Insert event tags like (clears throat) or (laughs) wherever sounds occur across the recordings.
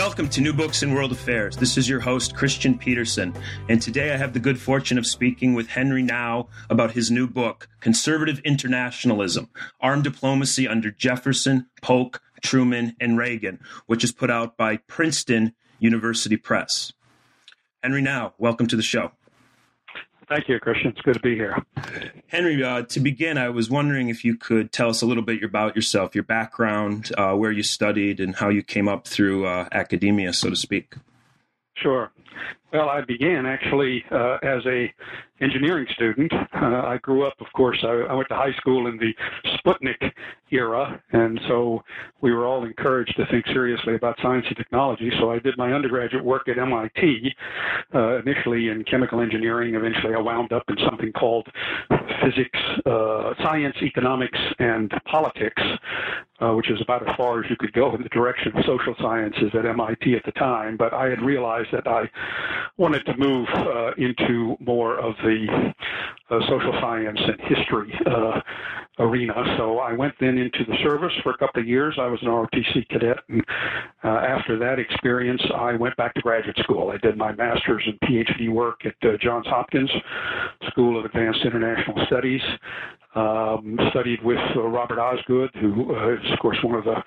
Welcome to New Books in World Affairs. This is your host, Christian Peterson, and today I have the good fortune of speaking with Henry Nau about his new book, Conservative Internationalism Armed Diplomacy Under Jefferson, Polk, Truman, and Reagan, which is put out by Princeton University Press. Henry Nau, welcome to the show. Thank you, Christian. It's good to be here. Henry, uh, to begin, I was wondering if you could tell us a little bit about yourself, your background, uh, where you studied, and how you came up through uh, academia, so to speak. Sure. Well, I began actually uh, as a engineering student. Uh, I grew up, of course, I, I, went to high school in the Sputnik era, and so we were all encouraged to think seriously about science and technology. So I did my undergraduate work at MIT, uh, initially in chemical engineering. Eventually, I wound up in something called physics, uh, science, economics, and politics, uh, which is about as far as you could go in the direction of social sciences at MIT at the time. But I had realized that I wanted to move uh, into more of the social science and history uh, arena. So I went then into the service for a couple of years. I was an ROTC cadet, and uh, after that experience, I went back to graduate school. I did my master's and PhD work at uh, Johns Hopkins School of Advanced International Studies. Um, studied with uh, Robert Osgood, who uh, is, of course, one of the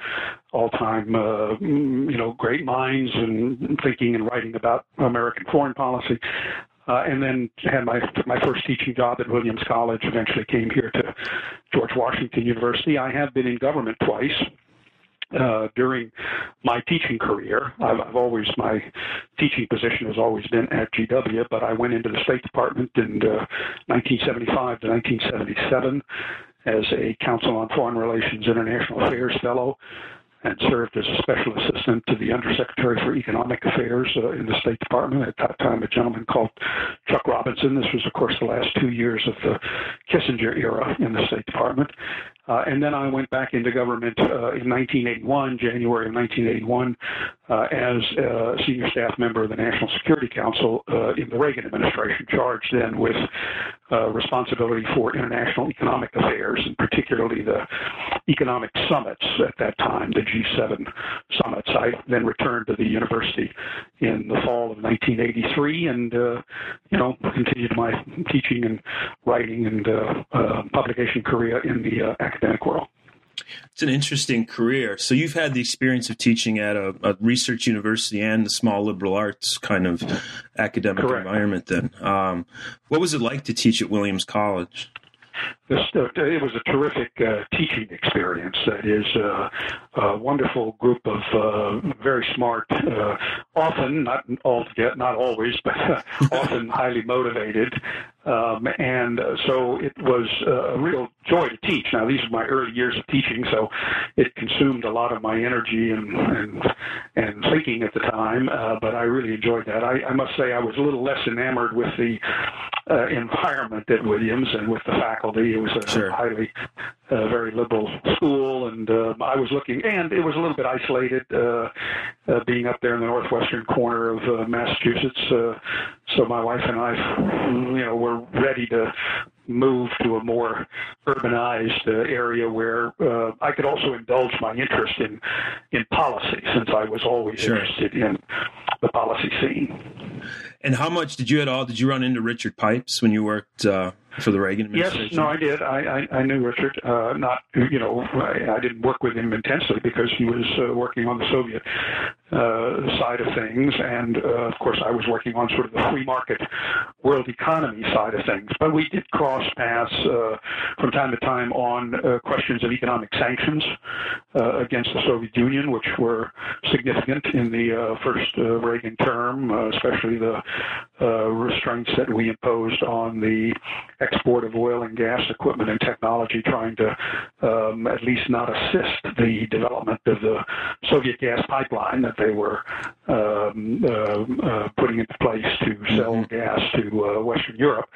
all-time, uh, you know, great minds in thinking and writing about American foreign policy. Uh, and then had my my first teaching job at Williams College. Eventually came here to George Washington University. I have been in government twice. Uh, during my teaching career. I've, I've, always, my teaching position has always been at GW, but I went into the State Department in uh, 1975 to 1977 as a Council on Foreign Relations International Affairs Fellow and served as a special assistant to the Undersecretary for Economic Affairs uh, in the State Department. At that time, a gentleman called Chuck Robinson. This was, of course, the last two years of the Kissinger era in the State Department. Uh, and then I went back into government uh, in 1981, January of 1981, uh, as a senior staff member of the National Security Council uh, in the Reagan administration, charged then with uh, responsibility for international economic affairs, and particularly the economic summits at that time, the G7 summits. I then returned to the university in the fall of 1983 and, uh, you know, continued my teaching and writing and publication career in the academic world. It's an interesting career. So you've had the experience of teaching at a, a research university and the small liberal arts kind of academic Correct. environment. Then, um, what was it like to teach at Williams College? This, uh, it was a terrific uh, teaching experience. That is uh, a wonderful group of uh, very smart, uh, often not altogether, not always, but (laughs) often highly motivated um, and uh, so it was uh, a real joy to teach. Now, these are my early years of teaching, so it consumed a lot of my energy and and, and thinking at the time. Uh, but I really enjoyed that. I, I must say I was a little less enamored with the uh, environment at Williams and with the faculty. It was a sure. highly, uh, very liberal school, and uh, I was looking, and it was a little bit isolated, uh, uh, being up there in the northwestern corner of uh, Massachusetts. Uh, so my wife and I, you know, were ready to move to a more urbanized uh, area where uh, I could also indulge my interest in in policy, since I was always Sure. interested in the policy scene. And how much did you at all? Did you run into Richard Pipes when you worked uh, for the Reagan Yes, no, I did. I, I, I knew Richard. Uh, not, you know, I, I didn't work with him intensely because he was uh, working on the Soviet uh, side of things, and uh, of course, I was working on sort of the free market world economy side of things. But we did cross paths uh, from time to time on uh, questions of economic sanctions uh, against the Soviet Union, which were significant in the uh, first Reagan term, especially the uh, restraints that we imposed on the export of oil and gas equipment and technology, trying to um, at least not assist the development of the Soviet gas pipeline that they were um, uh, uh, putting into place to sell gas to uh, Western Europe.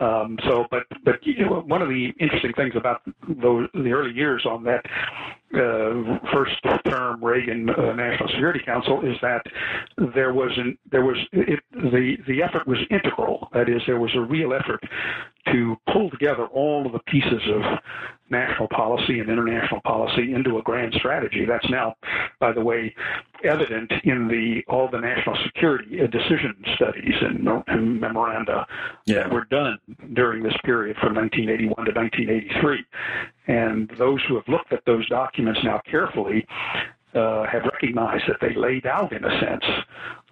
Um, so, but but you know, one of the interesting things about those the early years on that uh, first term Reagan uh, National Security Council is that there was an, there was it, the the effort was integral. That is, there was a real effort to pull together all of the pieces of national policy and international policy into a grand strategy. That's now, by the way, evident in the all the national security decision studies and, and memoranda yeah. that were done during this period from 1981 to 1983. And those who have looked at those documents now carefully uh, have recognized that they laid out, in a sense,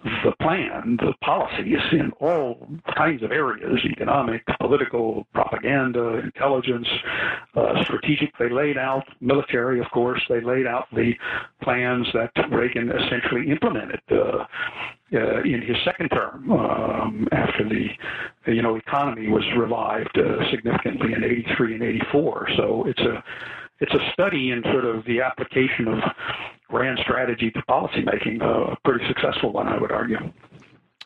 the plan, the policies in all kinds of areas economic, political, propaganda, intelligence, uh, strategic. They laid out military, of course, they laid out the plans that Reagan essentially implemented. Uh, uh, in his second term, um, after the you know economy was revived uh, significantly in '83 and '84, so it's a it's a study in sort of the application of grand strategy to policymaking, uh, a pretty successful one, I would argue.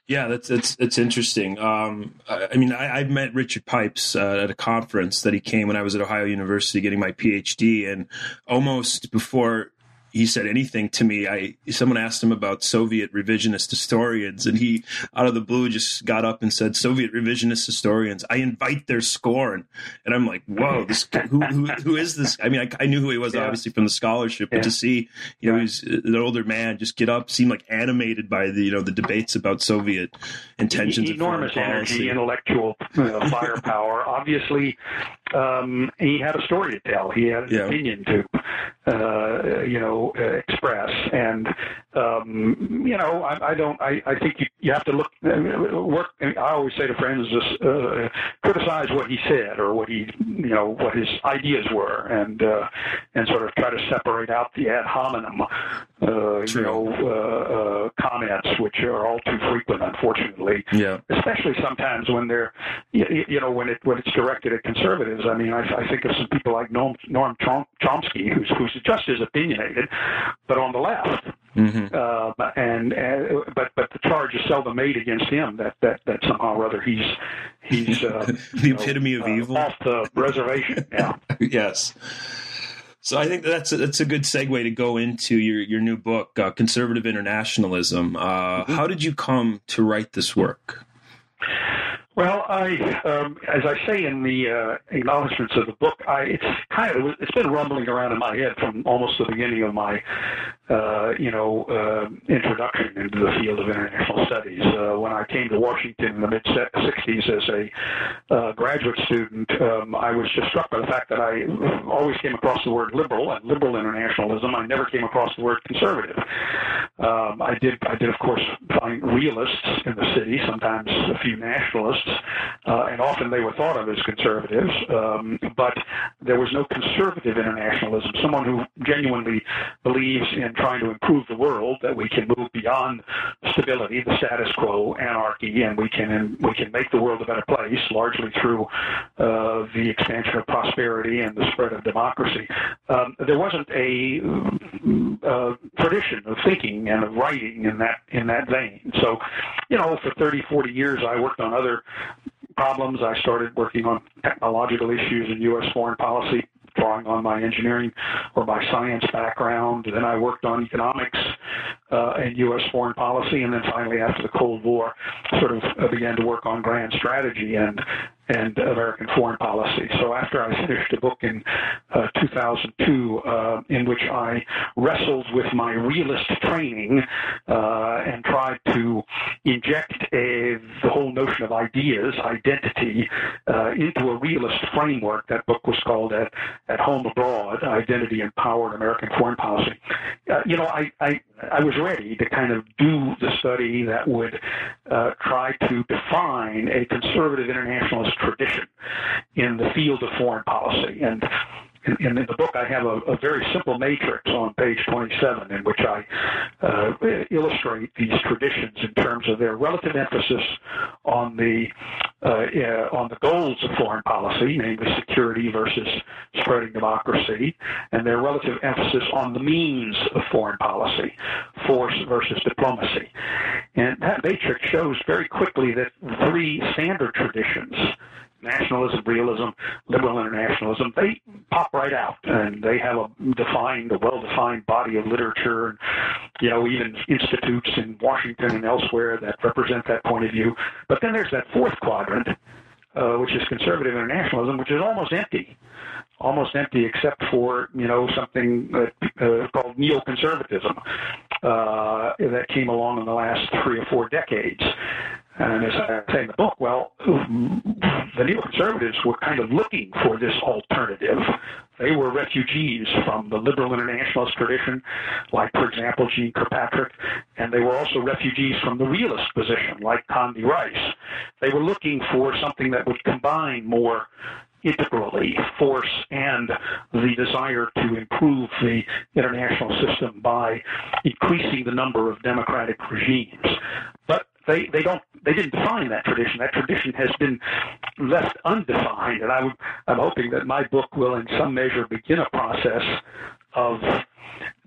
Yeah, that's that's that's interesting. Um, I, I, mean, I, I met Richard Pipes uh, at a conference that he came when I was at Ohio University getting my PhD, and almost before he said anything to me. I someone asked him about Soviet revisionist historians, and he out of the blue just got up and said, "Soviet revisionist historians, I invite their scorn." And I'm like, "Whoa, this who who, who is this?" I mean, I, I knew who he was yeah. obviously from the scholarship, but yeah. to see you know he's an older man just get up, seem like animated by the you know the debates about Soviet intentions, enormous energy, intellectual uh, (laughs) firepower. Obviously, um, he had a story to tell. He had an opinion to, uh, you know, uh, express. And um, you know, I, I don't. I, I think you, you have to look uh, work. I always say to friends, just uh, criticize what he said or what he, you know, what his ideas were, and uh, and sort of try to separate out the ad hominem, uh, you know, uh, uh, comments, which are all too frequent, unfortunately. Yeah. Especially sometimes when they're, you, you know, when it when it's directed at conservatives. I mean, I, I think of some people like Norm, Noam Chomsky, who's who's just as opinionated, but on the left. Mm-hmm. Uh, and, and but but the charge is seldom made against him that that that somehow or other he's he's uh, (laughs) the epitome know, of uh, evil off the reservation. Yeah. (laughs) yes. So I think that's a, that's a good segue to go into your your new book, uh, Conservative Internationalism. Uh, mm-hmm. How did you come to write this work? Well, I, um, as I say in the uh, acknowledgments of the book, I, it's kind of it's been rumbling around in my head from almost the beginning of my, uh, you know, uh, introduction into the field of international studies. Uh, when I came to Washington in the mid '60s as a uh, graduate student, um, I was just struck by the fact that I always came across the word liberal and liberal internationalism. I never came across the word conservative. Um, I did, I did, of course, find realists in the city, sometimes a few nationalists uh, and often they were thought of as conservatives, um, but there was no conservative internationalism, someone who genuinely believes in trying to improve the world, that we can move beyond stability, the status quo, anarchy, and we can we can make the world a better place, largely through uh, the expansion of prosperity and the spread of democracy. Um, there wasn't a uh, tradition of thinking and of writing in that in that vein. So, you know, for 30, 40 years, I worked on other problems. I started working on technological issues in U.S. foreign policy, drawing on my engineering or my science background. Then I worked on economics uh, and U.S. foreign policy, and then finally, after the Cold War, sort of uh, began to work on grand strategy and and American foreign policy. So after I finished a book in uh, 2002 uh, in which I wrestled with my realist training uh, and tried to inject a, the whole notion of ideas, identity, uh, into a realist framework, that book was called At, At Home Abroad, Identity and Power in American Foreign Policy. Uh, you know, I, I, I was ready to kind of do the study that would uh, try to define a conservative internationalist tradition in the field of foreign policy. And in, in, the book, I have a, a, very simple matrix on page 27 in which I uh, illustrate these traditions in terms of their relative emphasis on the uh, uh, on the goals of foreign policy, namely security versus spreading democracy, and their relative emphasis on the means of foreign policy, force versus diplomacy. And that matrix shows very quickly that three standard traditions nationalism, realism, liberal internationalism, they pop right out and they have a defined, a well-defined body of literature, and, you know, even institutes in Washington and elsewhere that represent that point of view. But then there's that fourth quadrant, uh, which is conservative internationalism, which is almost empty almost empty except for you know something uh, called neoconservatism uh, that came along in the last three or four decades. And as I say in the book, well, the neoconservatives were kind of looking for this alternative. They were refugees from the liberal internationalist tradition, like, for example, Jeane Kirkpatrick, and they were also refugees from the realist position, like Condi Rice. They were looking for something that would combine more integrally force and the desire to improve the international system by increasing the number of democratic regimes. But they, they don't they didn't define that tradition. That tradition has been left undefined, and I would, I'm hoping that my book will, in some measure, begin a process of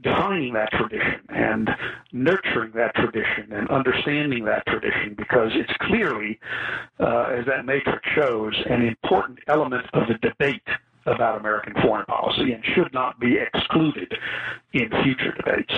defining that tradition and nurturing that tradition and understanding that tradition because it's clearly, uh, as that matrix shows, an important element of the debate about American foreign policy and should not be excluded in future debates.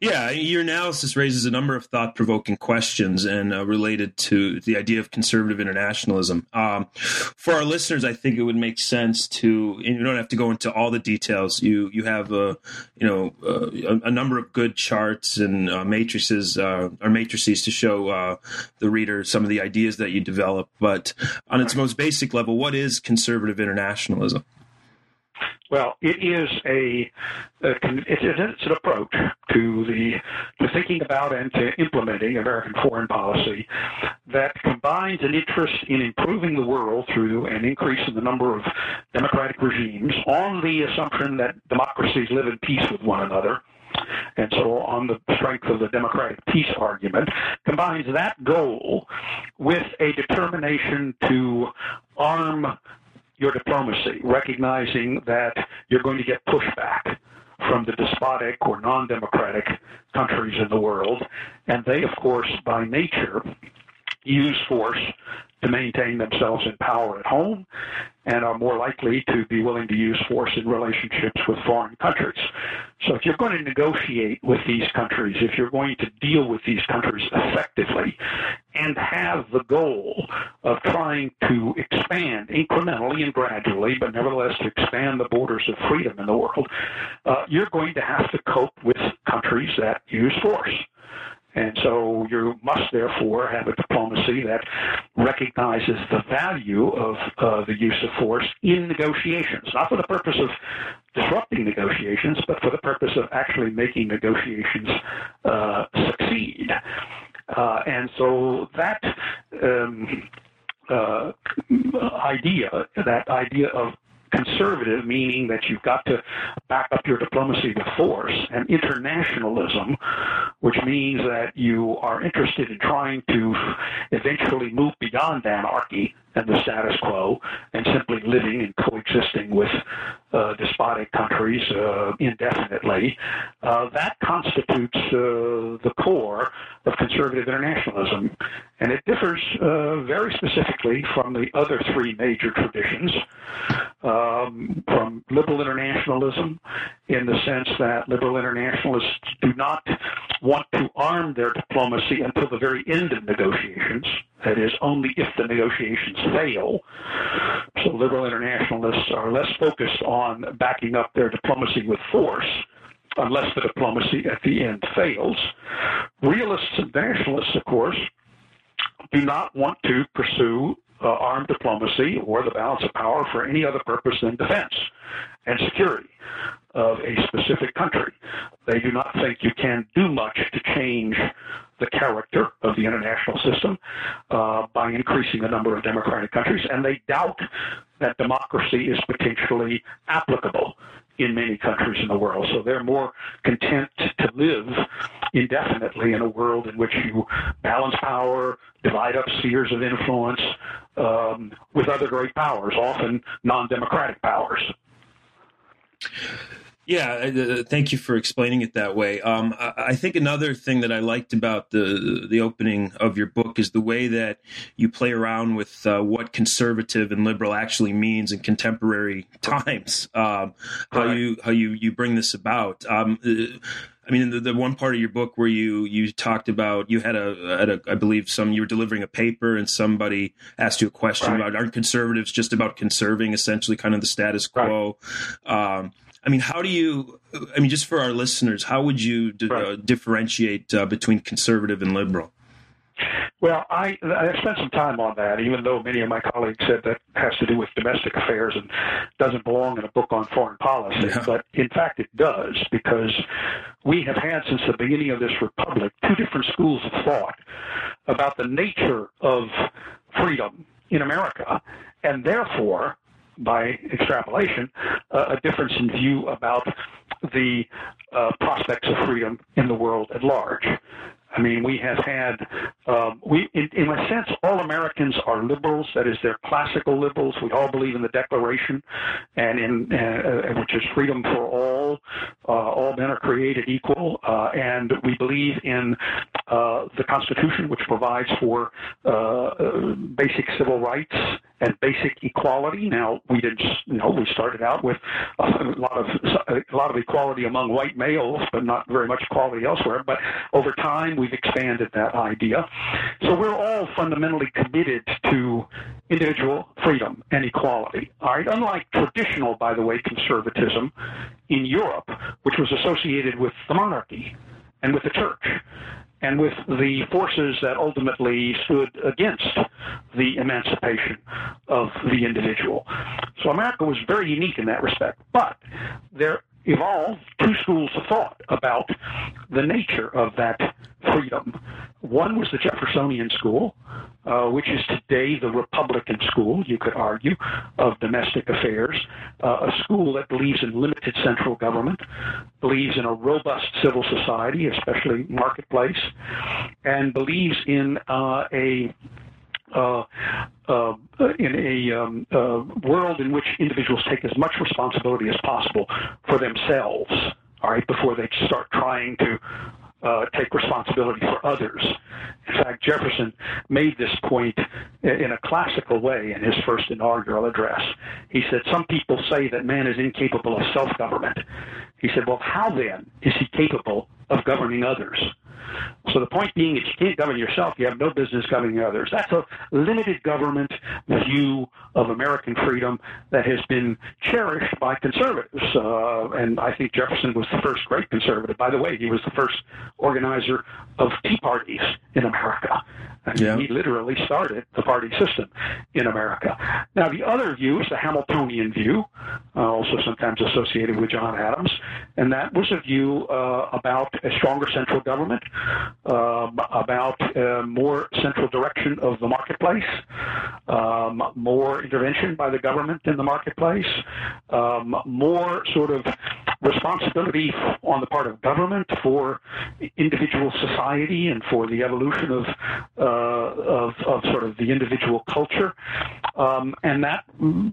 Yeah, your analysis raises a number of thought provoking questions and uh, related to the idea of conservative internationalism. Um, for our listeners, I think it would make sense to, and you don't have to go into all the details. You you have a you know uh, a, a, number of good charts and uh, matrices uh, or matrices to show uh, the reader some of the ideas that you develop. But on its most basic level, what is conservative internationalism? Well, it is a, a it's, an approach to the to thinking about and to implementing American foreign policy that combines an interest in improving the world through an increase in the number of democratic regimes on the assumption that democracies live in peace with one another. And so, on the strength of the democratic peace argument, combines that goal with a determination to arm your diplomacy, recognizing that you're going to get pushback from the despotic or non democratic countries in the world. And they, of course, by nature, use force to maintain themselves in power at home and are more likely to be willing to use force in relationships with foreign countries. So if you're going to negotiate with these countries, if you're going to deal with these countries effectively and have the goal of trying to expand incrementally and gradually, but nevertheless to expand the borders of freedom in the world, uh, you're going to have to cope with countries that use force. And so you must therefore have a diplomacy that recognizes the value of uh, the use of force in negotiations, not for the purpose of disrupting negotiations, but for the purpose of actually making negotiations uh, succeed. Uh, and so that um, uh, idea, that idea of conservative, meaning that you've got to back up your diplomacy with force, and internationalism, which means that you are interested in trying to eventually move beyond anarchy and the status quo and simply living and coexisting with despotic countries uh, indefinitely, uh, that constitutes uh, the core of conservative internationalism. And it differs uh, very specifically from the other three major traditions, um, from liberal internationalism, in the sense that liberal internationalists do not want to arm their diplomacy until the very end of negotiations. That is, only if the negotiations fail. So liberal internationalists are less focused on backing up their diplomacy with force unless the diplomacy at the end fails. Realists and nationalists, of course, do not want to pursue uh, armed diplomacy or the balance of power for any other purpose than defense and security of a specific country. They do not think you can do much to change the character of the international system uh, by increasing the number of democratic countries, and they doubt that democracy is potentially applicable in many countries in the world. So they're more content to live indefinitely in a world in which you balance power, divide up spheres of influence um, with other great powers, often non democratic powers. Yeah, uh, uh, thank you for explaining it that way. Um, I, I, think another thing that I liked about the the opening of your book is the way that you play around with uh, what conservative and liberal actually means in contemporary (laughs) times. Um, how right. you how you you bring this about. Um, uh, I mean, the, the one part of your book where you you talked about you had a, had a I believe some you were delivering a paper and somebody asked you a question right. about aren't conservatives just about conserving essentially kind of the status quo. Right. Um, I mean, how do you? I mean, just for our listeners, how would you d- right. uh, differentiate uh, between conservative and liberal? Well, I, I spent some time on that, even though many of my colleagues said that has to do with domestic affairs and doesn't belong in a book on foreign policy. Yeah. But in fact, it does because we have had since the beginning of this republic two different schools of thought about the nature of freedom in America, and therefore by extrapolation, uh, a difference in view about the uh, prospects of freedom in the world at large. I mean, we have had, um, we, in, in a sense, all Americans are liberals. That is, they're classical liberals. We all believe in the Declaration, and in uh, uh, which is freedom for all. Uh, all men are created equal, uh, and we believe in uh, the Constitution, which provides for uh, basic civil rights and basic equality. Now, we didn't, know, we started out with a lot of a lot of equality among white males, but not very much equality elsewhere. But over time, we've expanded that idea. So we're all fundamentally committed to individual freedom and equality. All right, unlike traditional, by the way, conservatism in Europe, which was associated with the monarchy and with the church and with the forces that ultimately stood against the emancipation of the individual. So America was very unique in that respect. But there evolved two schools of thought about the nature of that freedom. One was the Jeffersonian school, uh, which is today the Republican school, you could argue, of domestic affairs, uh, a school that believes in limited central government, believes in a robust civil society, especially marketplace, and believes in uh, a uh, uh, in a um, uh, world in which individuals take as much responsibility as possible for themselves, all right, before they start trying to uh, take responsibility for others. In fact, Jefferson made this point in a classical way in his first inaugural address. He said, Some people say that man is incapable of self government. He said, Well, how then is he capable of governing others? So the point being, if you can't govern yourself, you have no business governing others. That's a limited government view of American freedom that has been cherished by conservatives. Uh, and I think Jefferson was the first great conservative. By the way, he was the first organizer of tea parties in America. Yeah. he literally started the party system in America. Now, the other view is the Hamiltonian view, uh, also sometimes associated with John Adams, and that was a view uh, about a stronger central government, um, about uh, more central direction of the marketplace, um, more intervention by the government in the marketplace, um, more sort of responsibility on the part of government for individual society and for the evolution of uh, of, of, sort of the individual culture. Um, and that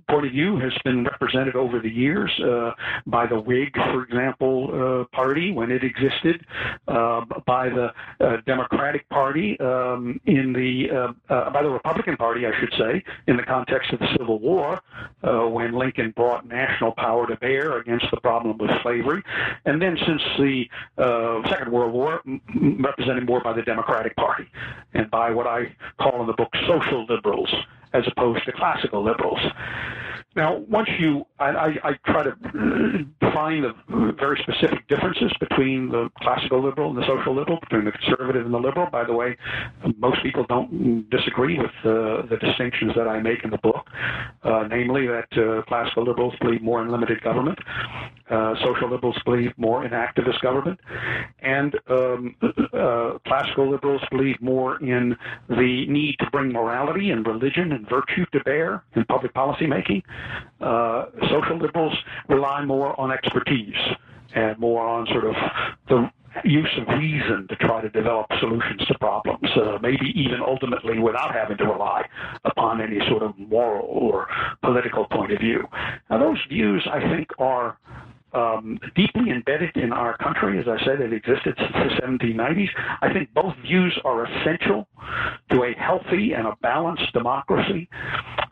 point of view has been represented over the years uh, by the Whig, for example, uh, party when it existed, uh, by the uh, Democratic Party um, in the uh, by the Republican Party, I should say, in the context of the Civil War, when Lincoln brought national power to bear against the problem of slavery, and then since the uh, Second World War, represented more by the Democratic Party and by what I call in the book social liberals as opposed to classical liberals. Now, once you, I, I, I, try to define the very specific differences between the classical liberal and the social liberal, between the conservative and the liberal. By the way, most people don't disagree with uh, the distinctions that I make in the book, uh, namely that uh, classical liberals believe more in limited government, uh, social liberals believe more in activist government, and um, uh, classical liberals believe more in the need to bring morality and religion and virtue to bear in public policy making. Uh, social liberals rely more on expertise and more on sort of the use of reason to try to develop solutions to problems, uh, maybe even ultimately without having to rely upon any sort of moral or political point of view. Now, those views, I think, are um, deeply embedded in our country. As I said, it existed since the 1790s. I think both views are essential to a healthy and a balanced democracy.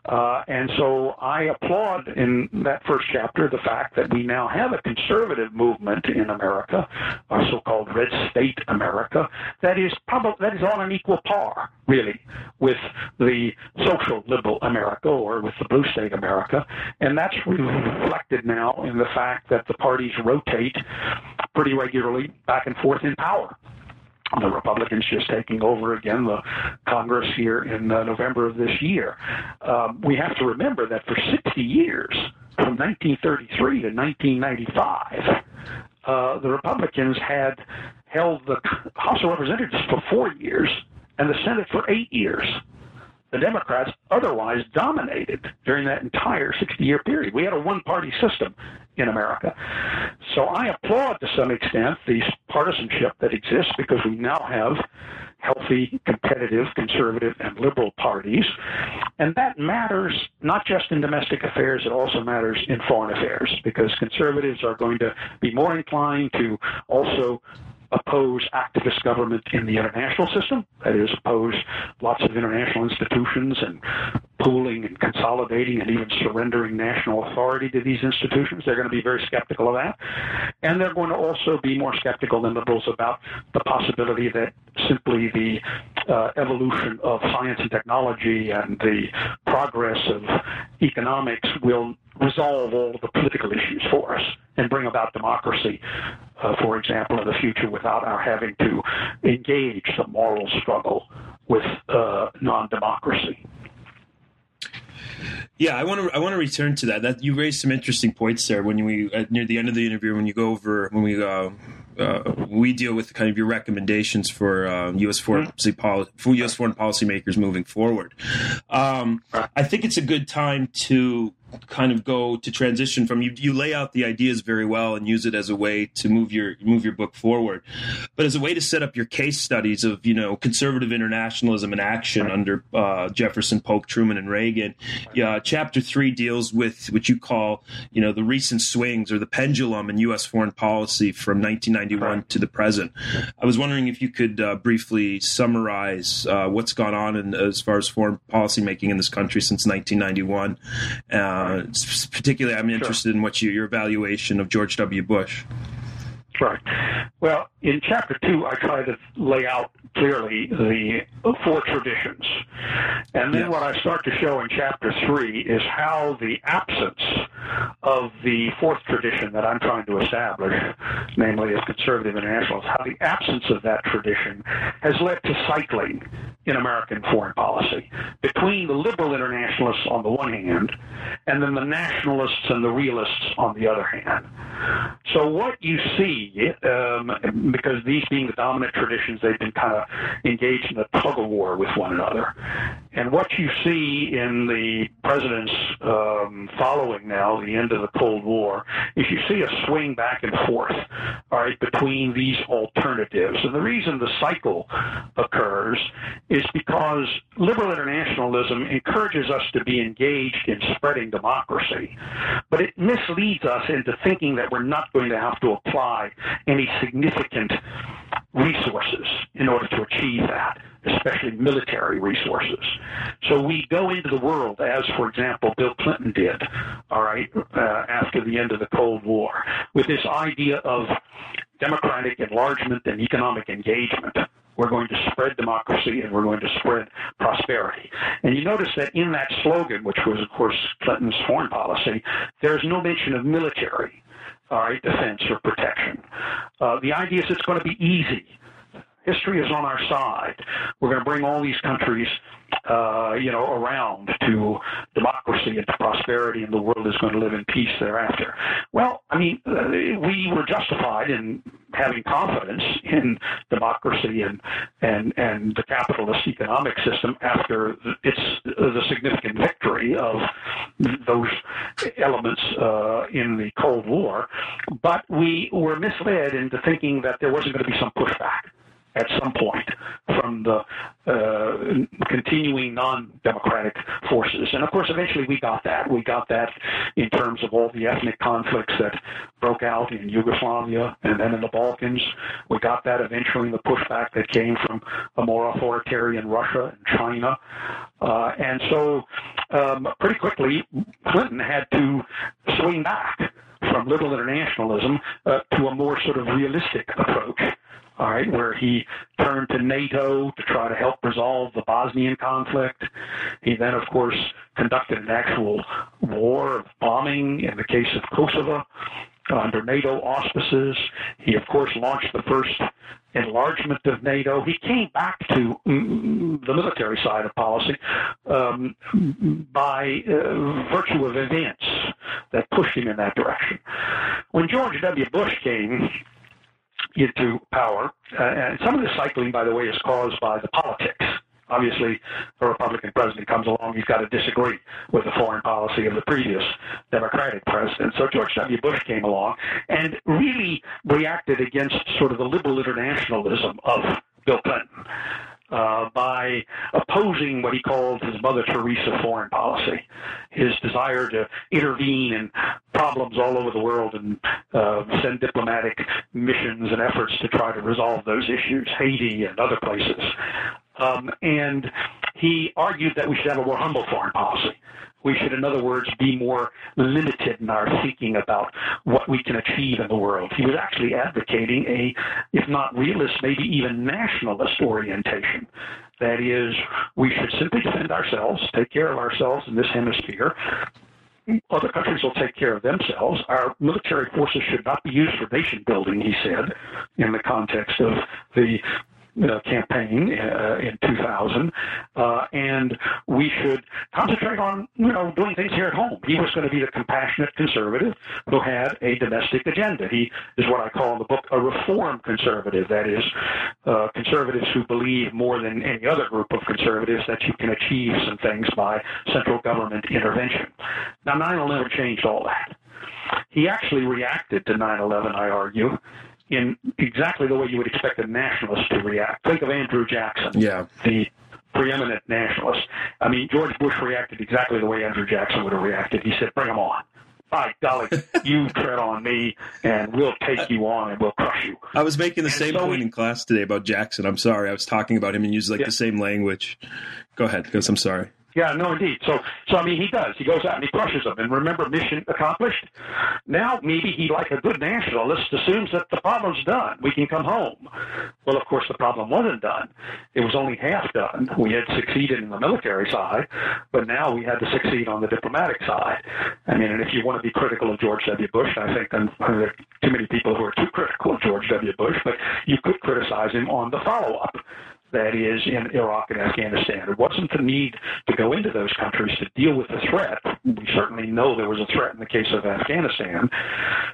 Uh, and so I applaud in that first chapter the fact that we now have a conservative movement in America, our so-called red state America, that is probably that is on an equal par, really, with the social liberal America or with the blue state America, and that's reflected now in the fact that the parties rotate pretty regularly back and forth in power the Republicans just taking over again the Congress here in uh, November of this year. Um, we have to remember that for 60 years, from 1933 to 1995, uh, the Republicans had held the House of Representatives for four years and the Senate for eight years the Democrats otherwise dominated during that entire 60 year period. We had a one party system in America. So I applaud to some extent the partisanship that exists because we now have healthy, competitive, conservative, and liberal parties. And that matters not just in domestic affairs, it also matters in foreign affairs because conservatives are going to be more inclined to also oppose activist government in the international system, that is, oppose lots of international institutions and pooling and consolidating and even surrendering national authority to these institutions. They're going to be very skeptical of that. And they're going to also be more skeptical than liberals about the possibility that simply the uh, evolution of science and technology and the progress of economics will resolve all the political issues for us and bring about democracy, uh, for example, in the future without our having to engage the moral struggle with uh, non-democracy. Yeah, I want to I want to return to that. That you raised some interesting points there when we uh, near the end of the interview when you go over when we uh, uh, we deal with kind of your recommendations for uh, U.S. foreign mm-hmm. policy, for U.S. foreign policymakers moving forward. Um, I think it's a good time to kind of go to transition from you you lay out the ideas very well and use it as a way to move your move your book forward. But as a way to set up your case studies of you know conservative internationalism in action under uh, Jefferson Polk Truman and Reagan yeah chapter 3 deals with what you call you know the recent swings or the pendulum in US foreign policy from 1991 to the present. I was wondering if you could uh, briefly summarize uh, what's gone on in, as far as foreign policy making in this country since 1991 uh, Uh, particularly, I'm interested in what you, your evaluation of George W. Bush. Right. Well, in chapter two, I try to lay out clearly the four traditions. And then what I start to show in chapter three is how the absence of the fourth tradition that I'm trying to establish, namely as conservative internationalists, how the absence of that tradition has led to cycling in American foreign policy between the liberal internationalists on the one hand and then the nationalists and the realists on the other hand. So what you see, um, because these being the dominant traditions, they've been kind of engaged in a tug of war with one another. And what you see in the president's um, following now, the end of the Cold War, is you see a swing back and forth, all right, between these alternatives. And the reason the cycle occurs is because liberal internationalism encourages us to be engaged in spreading democracy, but it misleads us into thinking that we're not going to have to apply any significant resources in order to achieve that, especially military resources. So we go into the world as, for example, Bill Clinton did, all right, uh, after the end of the Cold War, with this idea of democratic enlargement and economic engagement. We're going to spread democracy and we're going to spread prosperity. And you notice that in that slogan, which was, of course, Clinton's foreign policy, there's no mention of military all right, defense or protection. Uh, the idea is it's going to be easy. History is on our side. We're going to bring all these countries, uh, you know, around to democracy and to prosperity, and the world is going to live in peace thereafter. Well, I mean, uh, we were justified in having confidence in democracy and and and the capitalist economic system after its the significant victory of those elements uh, in the Cold War, but we were misled into thinking that there wasn't going to be some pushback at some point from the uh, continuing non-democratic forces. And of course, eventually we got that. We got that in terms of all the ethnic conflicts that broke out in Yugoslavia and then in the Balkans. We got that eventually in the pushback that came from a more authoritarian Russia and China. Uh, and so um, pretty quickly, Clinton had to swing back from liberal internationalism uh, to a more sort of realistic approach all right, where he turned to NATO to try to help resolve the Bosnian conflict. He then, of course, conducted an actual war of bombing in the case of Kosovo under NATO auspices. He, of course, launched the first enlargement of NATO. He came back to mm, the military side of policy um, by uh, virtue of events that pushed him in that direction. When George W. Bush came, into power. Uh, and some of this cycling, by the way, is caused by the politics. Obviously, a Republican president comes along, you've got to disagree with the foreign policy of the previous Democratic president. So George W. Bush came along and really reacted against sort of the liberal internationalism of Bill Clinton uh, by opposing what he called his Mother Teresa foreign policy, his desire to intervene in problems all over the world and uh, send diplomatic missions and efforts to try to resolve those issues, Haiti and other places. Um, and he argued that we should have a more humble foreign policy. We should, in other words, be more limited in our thinking about what we can achieve in the world. He was actually advocating a, if not realist, maybe even nationalist orientation. That is, we should simply defend ourselves, take care of ourselves in this hemisphere. Other countries will take care of themselves. Our military forces should not be used for nation building, he said, in the context of the campaign uh, in 2000, uh, and we should concentrate on you know doing things here at home. He was going to be the compassionate conservative who had a domestic agenda. He is what I call in the book a reform conservative. That is, uh, conservatives who believe more than any other group of conservatives that you can achieve some things by central government intervention. Now, 9/11 changed all that. He actually reacted to 9/11, I argue, in exactly the way you would expect a nationalist to react. Think of Andrew Jackson, yeah. the preeminent nationalist. I mean, George Bush reacted exactly the way Andrew Jackson would have reacted. He said, "Bring them on." By golly, (laughs) you tread on me, and we'll take you on, and we'll crush you. I was making the and same so point we, in class today about Jackson. I'm sorry, I was talking about him and used like yeah. the same language. Go ahead, because I'm sorry. Yeah, no, indeed. So, so I mean, he does. He goes out and he crushes them. And remember, mission accomplished. Now, maybe he, like a good nationalist, assumes that the problem's done. We can come home. Well, of course, the problem wasn't done. It was only half done. We had succeeded in the military side, but now we had to succeed on the diplomatic side. I mean, and if you want to be critical of George W. Bush, I think then uh, there are too many people who are too critical of George W. Bush, but you could criticize him on the follow-up that is in Iraq and Afghanistan. It wasn't the need to go into those countries to deal with the threat. We certainly know there was a threat in the case of Afghanistan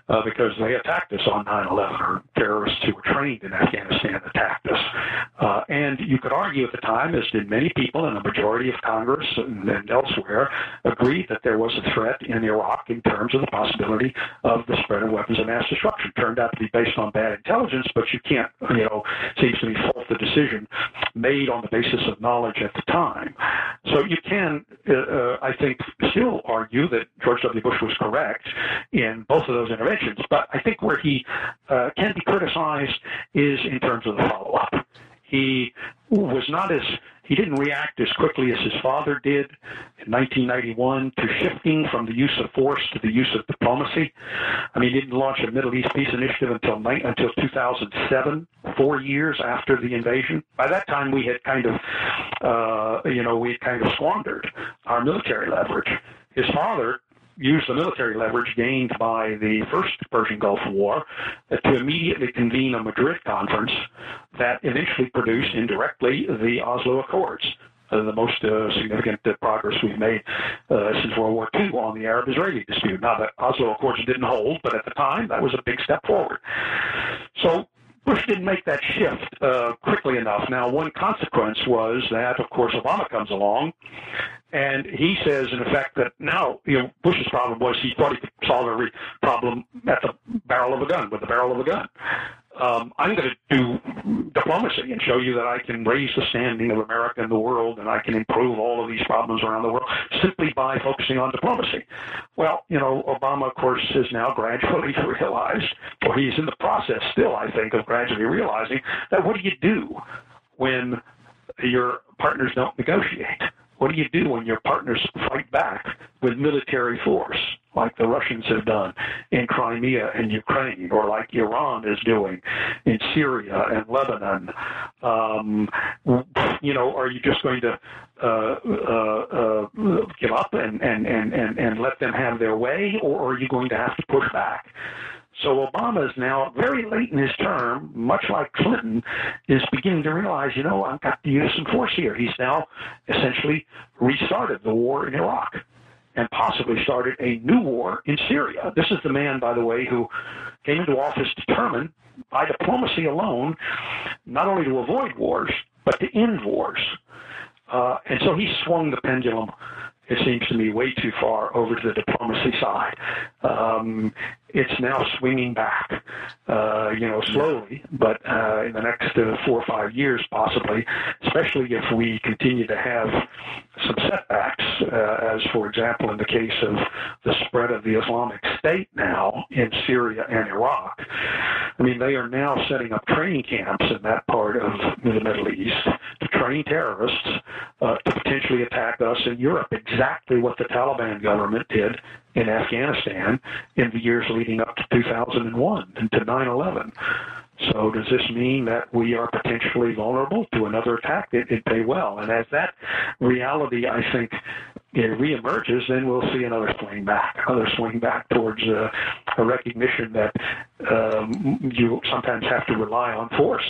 uh, because they attacked us on 9/11, or terrorists who were trained in Afghanistan attacked us. Uh, and you could argue at the time, as did many people and a majority of Congress and, and elsewhere, agreed that there was a threat in Iraq in terms of the possibility of the spread of weapons of mass destruction. Turned out to be based on bad intelligence, but you can't, you know, seems to me fault the decision made on the basis of knowledge at the time. So you can, uh, uh, I think, still argue that George W. Bush was correct in both of those interventions, but I think where he uh, can be criticized is in terms of the follow-up. He was not as he didn't react as quickly as his father did in 1991 to shifting from the use of force to the use of diplomacy. I mean, he didn't launch a Middle East peace initiative until until 2007, four years after the invasion. By that time, we had kind of, uh, you know, we had kind of squandered our military leverage. His father used the military leverage gained by the first Persian Gulf War to immediately convene a Madrid conference that eventually produced indirectly the Oslo Accords. Uh, the most uh, significant uh, progress we've made uh, since World War II on the Arab-Israeli dispute. Now, the Oslo Accords didn't hold, but at the time, that was a big step forward. So Bush didn't make that shift uh, quickly enough. Now, one consequence was that, of course, Obama comes along, and he says, in effect, that now, you know, Bush's problem was he thought he could solve every problem at the barrel of a gun, with the barrel of a gun. Um, I'm going to do diplomacy and show you that I can raise the standing of America in the world and I can improve all of these problems around the world simply by focusing on diplomacy. Well, you know, Obama, of course, has now gradually (laughs) realized, or he's in the process still, I think, of gradually realizing that what do you do when your partners don't negotiate? What do you do when your partners fight back with military force? Like the Russians have done in Crimea and Ukraine, or like Iran is doing in Syria and Lebanon. Um, you know, are you just going to uh, uh, uh, give up and, and, and, and, and let them have their way, or are you going to have to push back? So Obama is now very late in his term, much like Clinton, is beginning to realize, you know, I've got to use some force here. He's now essentially restarted the war in Iraq and possibly started a new war in Syria. This is the man, by the way, who came into office determined by diplomacy alone not only to avoid wars, but to end wars. Uh, and so he swung the pendulum it seems to me way too far over to the diplomacy side. Um, it's now swinging back, uh, you know, slowly, but uh, in the next uh, four or five years, possibly, especially if we continue to have some setbacks, uh, as for example in the case of the spread of the Islamic State now in Syria and Iraq. I mean, they are now setting up training camps in that part of the Middle East to train terrorists uh, to potentially attack us in Europe. Exactly what the Taliban government did in Afghanistan in the years leading up to 2001 and to 9/11. So does this mean that we are potentially vulnerable to another attack? It, it may well. And as that reality, I think, it reemerges, then we'll see another swing back, another swing back towards uh, a recognition that um, you sometimes have to rely on force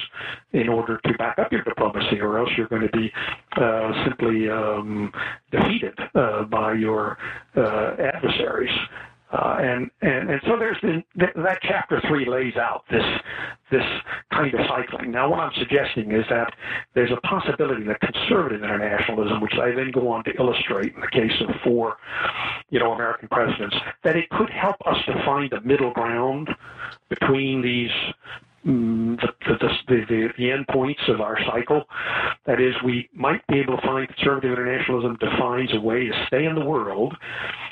in order to back up your diplomacy, or else you're going to be uh, simply um, defeated uh, by your uh, adversaries. Uh, and, and and so there's been that chapter three lays out this this kind of cycling. Now, what I'm suggesting is that there's a possibility that conservative internationalism, which I then go on to illustrate in the case of four, you know, American presidents, that it could help us to find a middle ground between these the, the, the, the end points of our cycle. That is, we might be able to find conservative internationalism defines a way to stay in the world,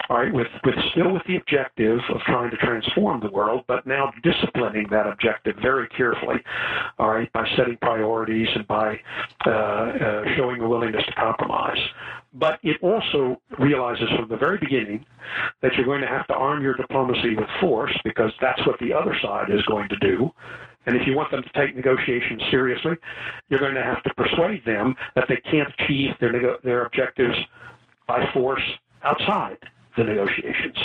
all right, with, with still with the objective of trying to transform the world, but now disciplining that objective very carefully, all right, by setting priorities and by uh, uh, showing a willingness to compromise. But it also realizes from the very beginning that you're going to have to arm your diplomacy with force because that's what the other side is going to do. And if you want them to take negotiations seriously, you're going to have to persuade them that they can't achieve their, nego- their objectives by force outside the negotiations.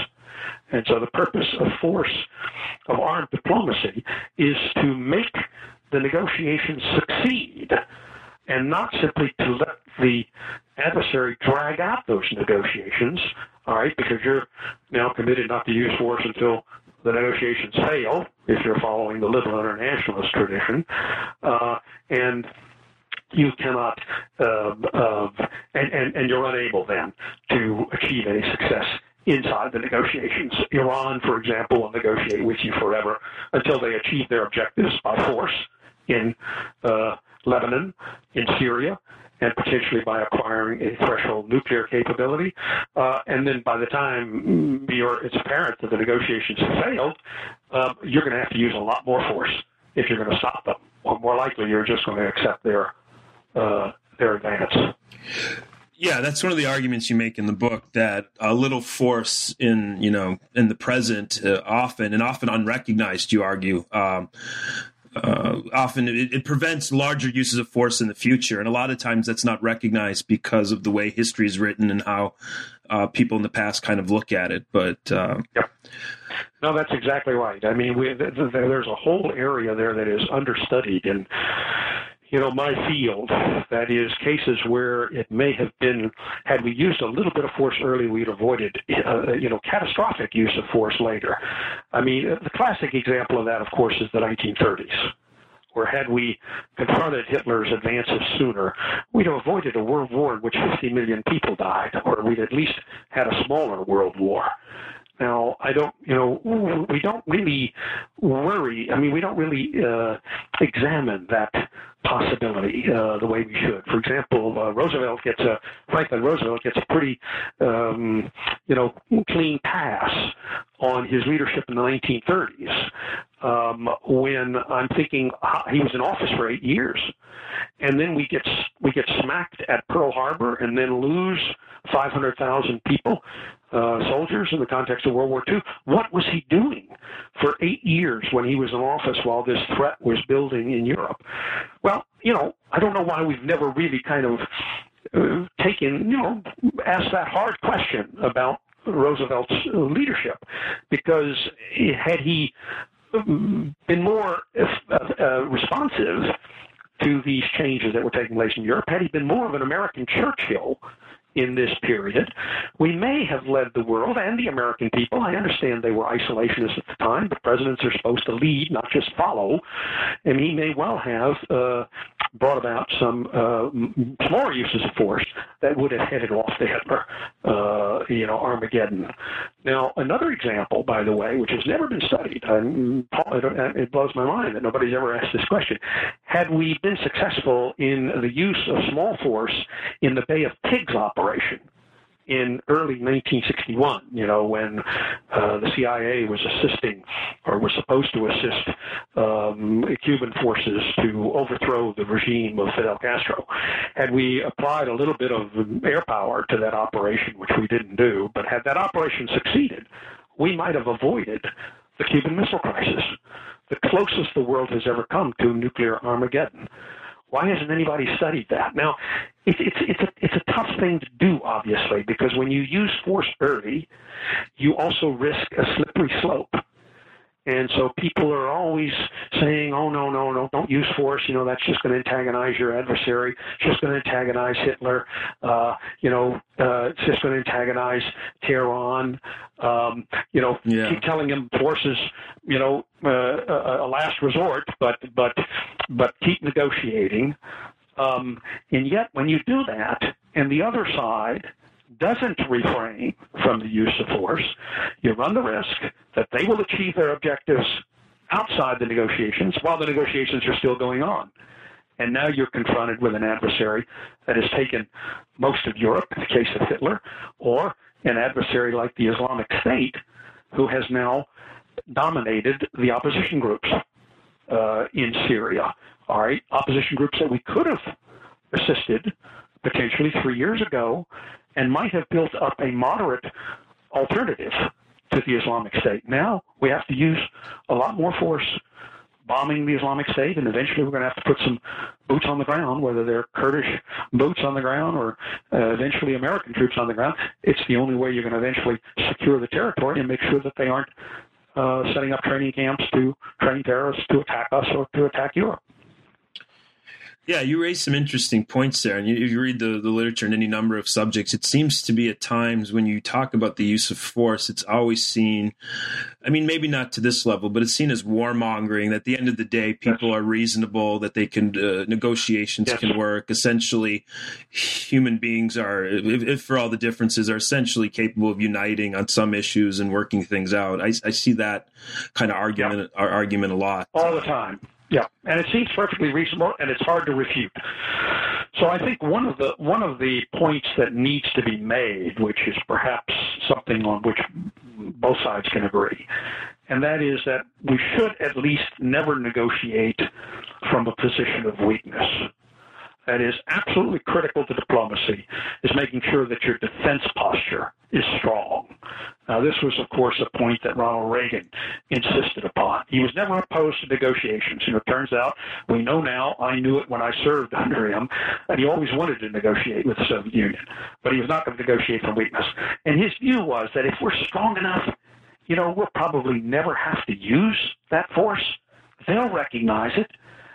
And so the purpose of force, of armed diplomacy, is to make the negotiations succeed and not simply to let the adversary drag out those negotiations, all right, because you're now committed not to use force until the negotiations fail, if you're following the liberal internationalist tradition, uh, and you cannot, uh, uh, and, and, and you're unable then to achieve any success inside the negotiations. Iran, for example, will negotiate with you forever until they achieve their objectives by force in uh, Lebanon, in Syria, and potentially by acquiring a threshold nuclear capability. Uh, and then by the time you're, it's apparent that the negotiations have failed, uh, you're going to have to use a lot more force if you're going to stop them. Or more likely, you're just going to accept their uh, their advance. Yeah, that's one of the arguments you make in the book that a little force in you know in the present, uh, often and often unrecognized, you argue, um, uh, often it, it, prevents larger uses of force in the future. And a lot of times that's not recognized because of the way history is written and how uh, people in the past kind of look at it. But uh. No, that's exactly right. I mean, we, there's a whole area there that is understudied, and you know, my field, that is cases where it may have been, had we used a little bit of force early, we'd avoided, uh, you know, catastrophic use of force later. I mean, the classic example of that, of course, is the 1930s where had we confronted Hitler's advances sooner, we'd have avoided a world war in which 50 million people died, or we'd at least had a smaller world war. Now, I don't, you know, we don't really worry. I mean, we don't really uh, examine that possibility uh, the way we should. For example, uh, Roosevelt gets a Franklin Roosevelt gets a pretty, um, you know, clean pass on his leadership in the 1930s. Um, when I'm thinking uh, he was in office for eight years, and then we get we get smacked at Pearl Harbor, and then lose 500,000 people uh, soldiers in the context of World War II. What was he doing for eight years when he was in office while this threat was building in Europe? Well, you know, I don't know why we've never really kind of uh, taken, you know, asked that hard question about Roosevelt's leadership, because had he um, been more uh, uh, responsive to these changes that were taking place in Europe, had he been more of an American Churchill, in this period. We may have led the world and the American people. I understand they were isolationists at the time, but presidents are supposed to lead, not just follow. And he may well have uh, brought about some uh, smaller uses of force that would have headed off the Hitler, uh, you know, Armageddon. Now, another example, by the way, which has never been studied, and it blows my mind that nobody's ever asked this question. Had we been successful in the use of small force in the Bay of Pigs operation, in early 1961, you know, when uh, the CIA was assisting or was supposed to assist um, Cuban forces to overthrow the regime of Fidel Castro. Had we applied a little bit of air power to that operation, which we didn't do, but had that operation succeeded, we might have avoided the Cuban Missile Crisis, the closest the world has ever come to nuclear Armageddon. Why hasn't anybody studied that? Now, it's it's it's a it's a tough thing to do, obviously, because when you use force early, you also risk a slippery slope. And so people are always saying, "Oh no, no, no! Don't use force. You know that's just going to antagonize your adversary. It's just going to antagonize Hitler. Uh, you know, uh, it's just going to antagonize Tehran. Um, you know, yeah. keep telling him force is, you know, uh, a, a last resort, but but but keep negotiating. Um, and yet, when you do that, and the other side doesn't refrain from the use of force, you run the risk that they will achieve their objectives outside the negotiations while the negotiations are still going on. And now you're confronted with an adversary that has taken most of Europe, in the case of Hitler, or an adversary like the Islamic State, who has now dominated the opposition groups uh, in Syria. All right, opposition groups that we could have assisted potentially three years ago and might have built up a moderate alternative to the Islamic State. Now we have to use a lot more force bombing the Islamic State, and eventually we're going to have to put some boots on the ground, whether they're Kurdish boots on the ground or uh, eventually American troops on the ground. It's the only way you're going to eventually secure the territory and make sure that they aren't uh, setting up training camps to train terrorists to attack us or to attack Europe. Yeah, you raised some interesting points there. And you, if you read the, the literature in any number of subjects, it seems to be at times when you talk about the use of force, it's always seen, I mean, maybe not to this level, but it's seen as warmongering. That at the end of the day, people are reasonable, that they can, uh, negotiations can work. Essentially, human beings are, if, if, for all the differences, are essentially capable of uniting on some issues and working things out. I, I see that kind of argument, yeah. argument a lot. All the time. Yeah, and it seems perfectly reasonable, and it's hard to refute. So I think one of the one of the points that needs to be made, which is perhaps something on which both sides can agree, and that is that we should at least never negotiate from a position of weakness that is absolutely critical to diplomacy is making sure that your defense posture is strong. Now, this was, of course, a point that Ronald Reagan insisted upon. He was never opposed to negotiations. You know, it turns out we know now, I knew it when I served under him, that he always wanted to negotiate with the Soviet Union, but he was not going to negotiate from weakness. And his view was that if we're strong enough, you know, we'll probably never have to use that force. They'll recognize it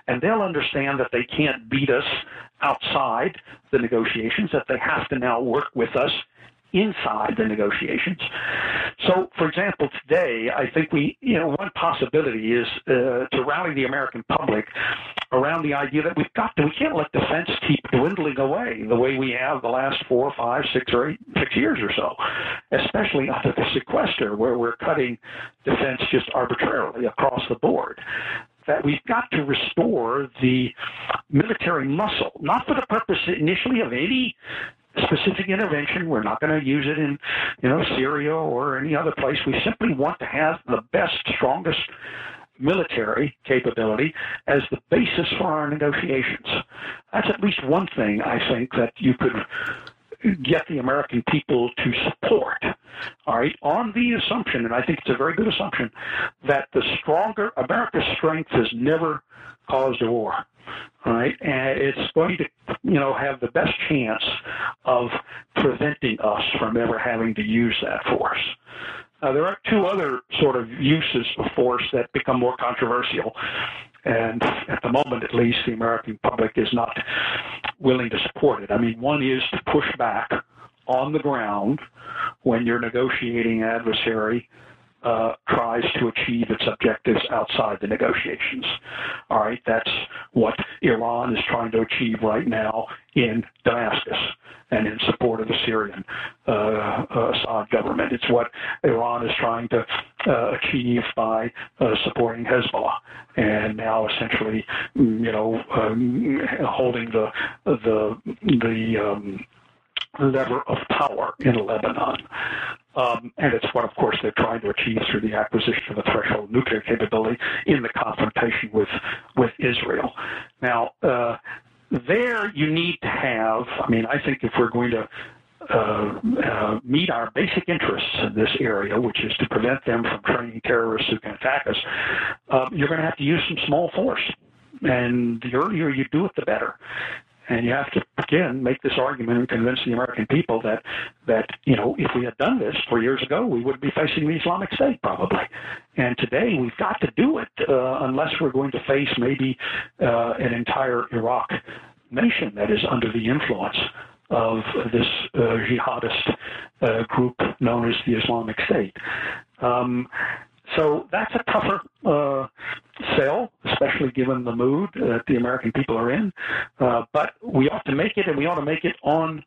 and they'll understand that they can't beat us outside the negotiations, that they have to now work with us inside the negotiations. So, for example, today, I think we, you know, one possibility is uh, to rally the American public around the idea that we've got to, we can't let defense keep dwindling away the way we have the last four, five, six, or eight, six years or so, especially under the sequester, where we're cutting defense just arbitrarily across the board that we've got to restore the military muscle, not for the purpose initially of any specific intervention. We're not going to use it in, you know, Syria or any other place. We simply want to have the best, strongest military capability as the basis for our negotiations. That's at least one thing I think that you could get the American people to support. All right, on the assumption, and I think it's a very good assumption, that the stronger America's strength has never caused a war. Right, and it's going to, you know, have the best chance of preventing us from ever having to use that force. There are two other sort of uses of force that become more controversial. And at the moment, at least, the American public is not willing to support it. I mean, one is to push back on the ground when your negotiating adversary uh, tries to achieve its objectives outside the negotiations. All right, that's what Iran is trying to achieve right now in Damascus and in support of the Syrian uh, uh, Assad government. It's what Iran is trying to uh, achieve by uh, supporting Hezbollah and now essentially, you know, um, holding the the the um, lever of power in Lebanon. Um, and it's what, of course, they're trying to achieve through the acquisition of a threshold nuclear capability in the confrontation with with Israel. Now, uh, there you need to have. I mean, I think if we're going to uh, uh, meet our basic interests in this area, which is to prevent them from training terrorists who can attack us, uh, you're going to have to use some small force. And the earlier you do it, the better. And you have to again make this argument and convince the American people that that you know if we had done this four years ago, we would be facing the Islamic State probably. And today we've got to do it uh, unless we're going to face maybe uh, an entire Iraq nation that is under the influence of this uh, jihadist uh, group known as the Islamic State. Um, so that's a tougher uh, sell, especially given the mood that the American people are in. Uh, but we ought to make it, and we ought to make it on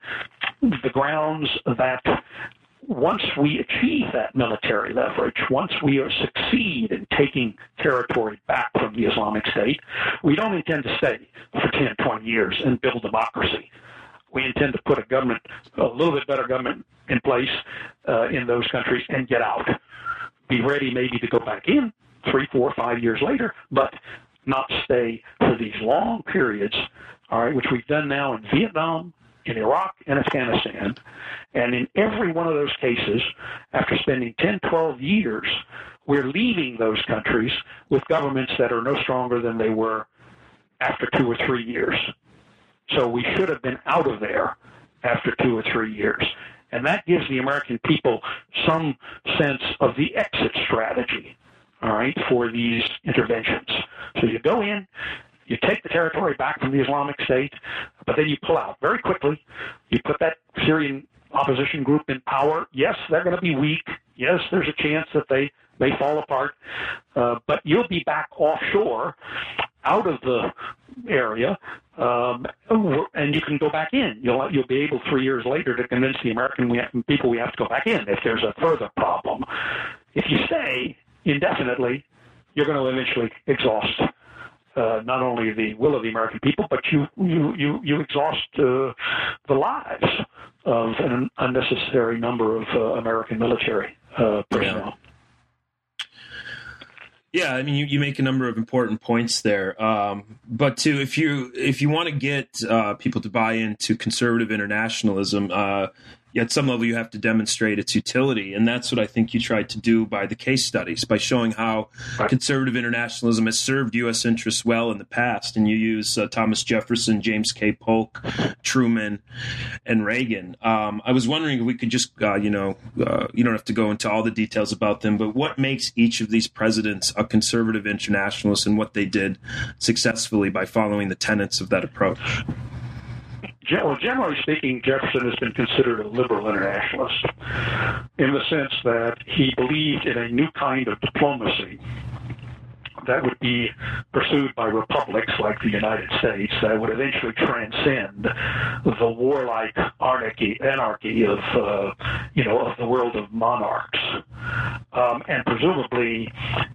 the grounds that once we achieve that military leverage, once we succeed in taking territory back from the Islamic State, we don't intend to stay for 10, 20 years and build democracy. We intend to put a government, a little bit better government in place uh, in those countries and get out. Be ready maybe to go back in three, four, five years later, but not stay for these long periods, all right, which we've done now in Vietnam, in Iraq, and Afghanistan. And in every one of those cases, after spending 10, 12 years, we're leaving those countries with governments that are no stronger than they were after two or three years. So we should have been out of there after two or three years. And that gives the American people some sense of the exit strategy, all right, for these interventions. So you go in, you take the territory back from the Islamic State, but then you pull out very quickly. You put that Syrian opposition group in power. Yes, they're going to be weak. Yes, there's a chance that they may fall apart, uh, but you'll be back offshore, out of the area, um, and you can go back in. You'll you'll be able three years later to convince the American we have, people we have to go back in if there's a further problem. If you stay indefinitely, you're going to eventually exhaust uh, not only the will of the American people, but you you you, you exhaust uh, the lives of an unnecessary number of uh, American military uh, personnel. Yeah. I mean, you, you make a number of important points there. Um, but to if you if you want to get uh, people to buy into conservative internationalism, uh, at some level you have to demonstrate its utility. And that's what i think you tried to do by the case studies by showing how right. conservative internationalism has served u.s interests well in the past. And you use uh, thomas jefferson james k. Polk truman and reagan. Um, i was wondering if we could just uh, you know uh, you don't have to go into all the details about them but what makes each of these presidents a conservative internationalist and what they did successfully by following the tenets of that approach well, generally speaking, Jefferson has been considered a liberal internationalist in the sense that he believed in a new kind of diplomacy that would be pursued by republics like the United States that would eventually transcend the warlike anarchy, anarchy of, uh, you know, of the world of monarchs. Um, and presumably,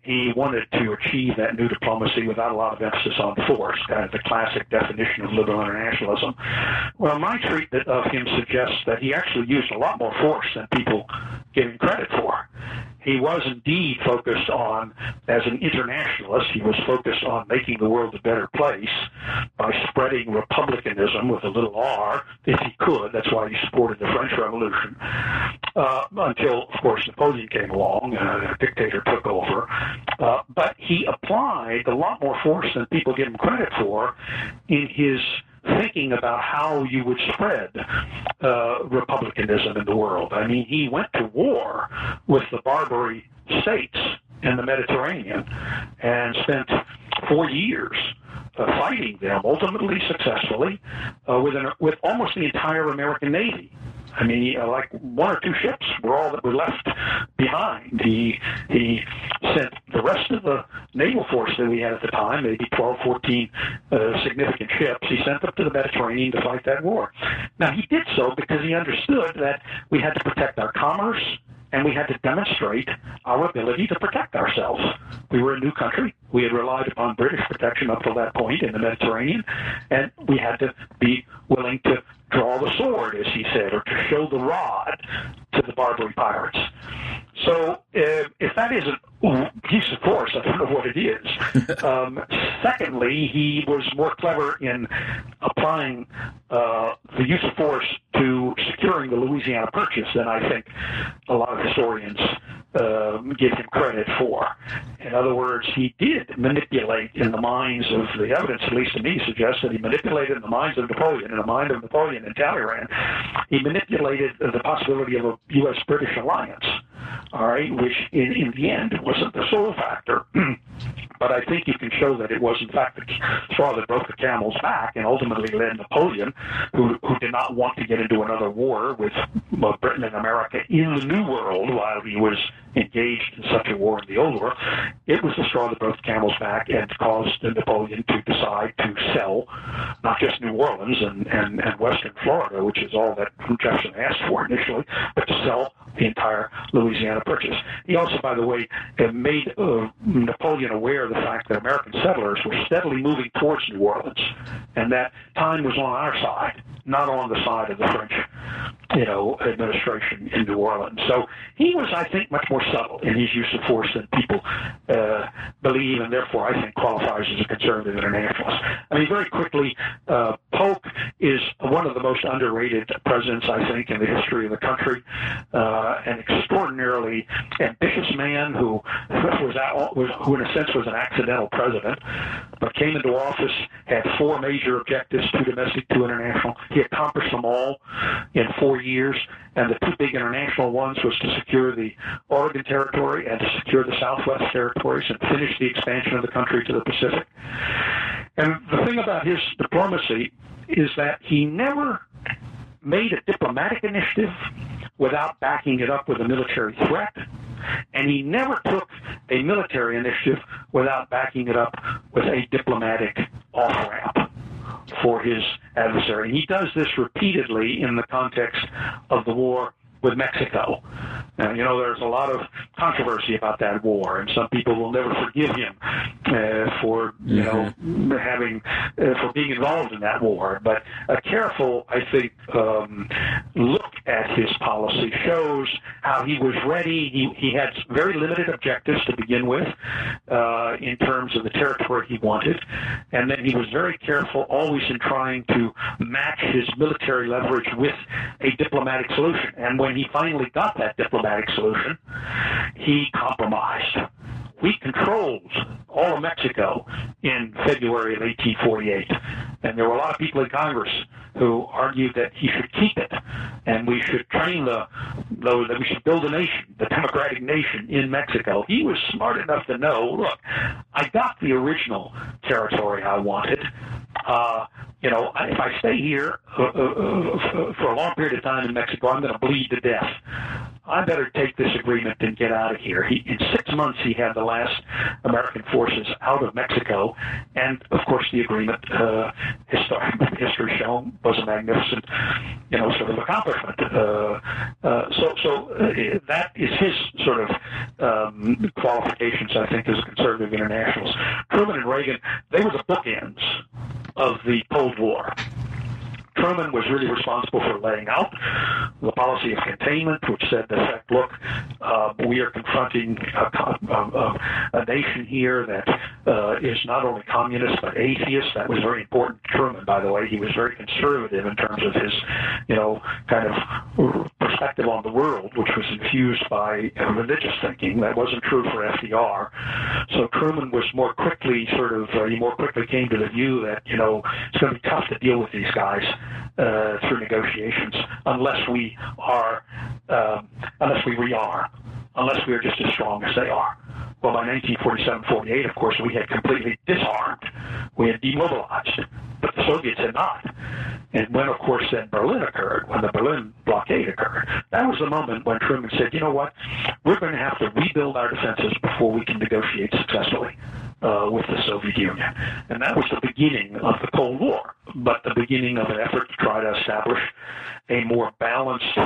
he wanted to achieve that new diplomacy without a lot of emphasis on force, kind of the classic definition of liberal internationalism. Well, my treatment of him suggests that he actually used a lot more force than people give him credit for he was indeed focused on, as an internationalist, he was focused on making the world a better place by spreading republicanism with a little r, if he could. That's why he supported the French Revolution. Uh, until, of course, Napoleon came along, uh, a dictator took over. Uh, but he applied a lot more force than people give him credit for in his thinking about how you would spread uh, republicanism in the world. I mean, he went to war with the Barbary states in the Mediterranean and spent four years uh, fighting them, ultimately successfully, uh, with, an, with almost the entire American Navy. I mean, uh, like one or two ships were all that were left behind. He he sent the rest of the naval force that we had at the time, maybe 12, 14 uh, significant ships. He sent them to the Mediterranean to fight that war. Now he did so because he understood that we had to protect our commerce and we had to demonstrate our ability to protect ourselves. We were a new country. We had relied upon British protection up to that point in the Mediterranean, and we had to be willing to draw the sword, as he said, or to show the rod to the Barbary pirates. So uh, if that isn't use of force, I don't know what it is. (laughs) um, secondly, he was more clever in applying uh, the use of force to securing the Louisiana Purchase than I think a lot of historians uh, give him credit for. In other words, he did manipulate in the minds of the evidence, at least to me, suggests that he manipulated in the minds of Napoleon, in the mind of Napoleon and Talleyrand, he manipulated the possibility of a U.S.-British alliance all right, which in, in the end wasn't the sole factor. (clears throat) but I think you can show that it was, in fact, the straw that broke the camel's back and ultimately led Napoleon, who, who did not want to get into another war with uh, Britain and America in the New World while he was engaged in such a war in the Old World. It was the straw that broke the camel's back and caused Napoleon to decide to sell not just New Orleans and, and, and Western Florida, which is all that Jefferson asked for initially, but to sell the entire Louisiana Purchase. He also, by the way, made uh, Napoleon aware of the fact that American settlers were steadily moving towards New Orleans, and that time was on our side, not on the side of the French, you know, administration in New Orleans. So he was, I think, much more subtle in his use of force than people uh, believe, and therefore I think qualifies as a conservative internationalist. I mean, very quickly, uh, Polk is one of the most underrated presidents, I think, in the history of the country. Uh, an extraordinarily ambitious man who was, out, was, who, in a sense, was an accidental president, but came into office, had four major objectives: two domestic, two international. He accomplished them all in four years, and the two big international ones was to secure the Oregon Territory and to secure the Southwest Territories and finish the expansion of the country to the Pacific. And the thing about his diplomacy is that he never made a diplomatic initiative without backing it up with a military threat, and he never took a military initiative without backing it up with a diplomatic off ramp for his adversary. He does this repeatedly in the context of the war with Mexico. Uh, you know, there's a lot of controversy about that war, and some people will never forgive him uh, for you mm-hmm. know having uh, for being involved in that war. But a careful, I think, um, look at his policy shows how he was ready. He he had very limited objectives to begin with uh, in terms of the territory he wanted, and then he was very careful, always in trying to match his military leverage with a diplomatic solution. And when he finally got that diplomatic solution, he compromised. We controlled all of Mexico in February of 1848. And there were a lot of people in Congress who argued that he should keep it and we should train the, the that we should build a nation, the democratic nation in Mexico. He was smart enough to know, look, I got the original territory I wanted. Uh, you know, if I stay here uh, uh, uh, for a long period of time in Mexico, I'm going to bleed to death. I better take this agreement and get out of here. He, in six months, he had the last American forces out of Mexico, and of course, the agreement, uh, history, (laughs) history shown, was a magnificent, you know, sort of accomplishment. Uh, uh, so, so uh, that is his sort of um, qualifications, I think, as a conservative internationalist. Truman and Reagan, they were the bookends of the Cold War. Truman was really responsible for laying out the policy of containment, which said, in effect, look, uh, we are confronting a, a, a nation here that uh, is not only communist but atheist. That was very important to Truman, by the way. He was very conservative in terms of his, you know, kind of perspective on the world, which was infused by religious thinking. That wasn't true for FDR. So Truman was more quickly sort of, uh, he more quickly came to the view that, you know, it's going to be tough to deal with these guys uh, through negotiations unless we are, um, unless we rearm, unless we are just as strong as they are. Well, by 1947-48, of course, we had completely disarmed. We had demobilized, but the Soviets had not. And when, of course, then Berlin occurred, when the Berlin blockade occurred, that was the moment when Truman said, you know what, we're going to have to rebuild our defenses before we can negotiate successfully uh, with the Soviet Union. And that was the beginning of the Cold War, but the beginning of an effort to try to establish a more balanced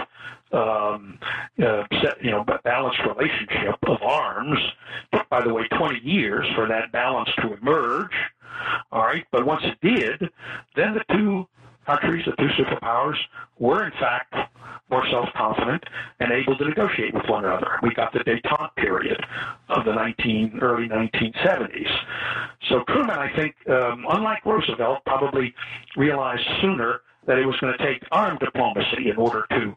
um, uh, you know, balanced relationship of arms. By the way, 20 years for that balance to emerge. All right, but once it did, then the two countries, the two superpowers, were in fact more self-confident and able to negotiate with one another. We got the détente period of the 19 early 1970s. So Truman, I think, um, unlike Roosevelt, probably realized sooner that it was going to take armed diplomacy in order to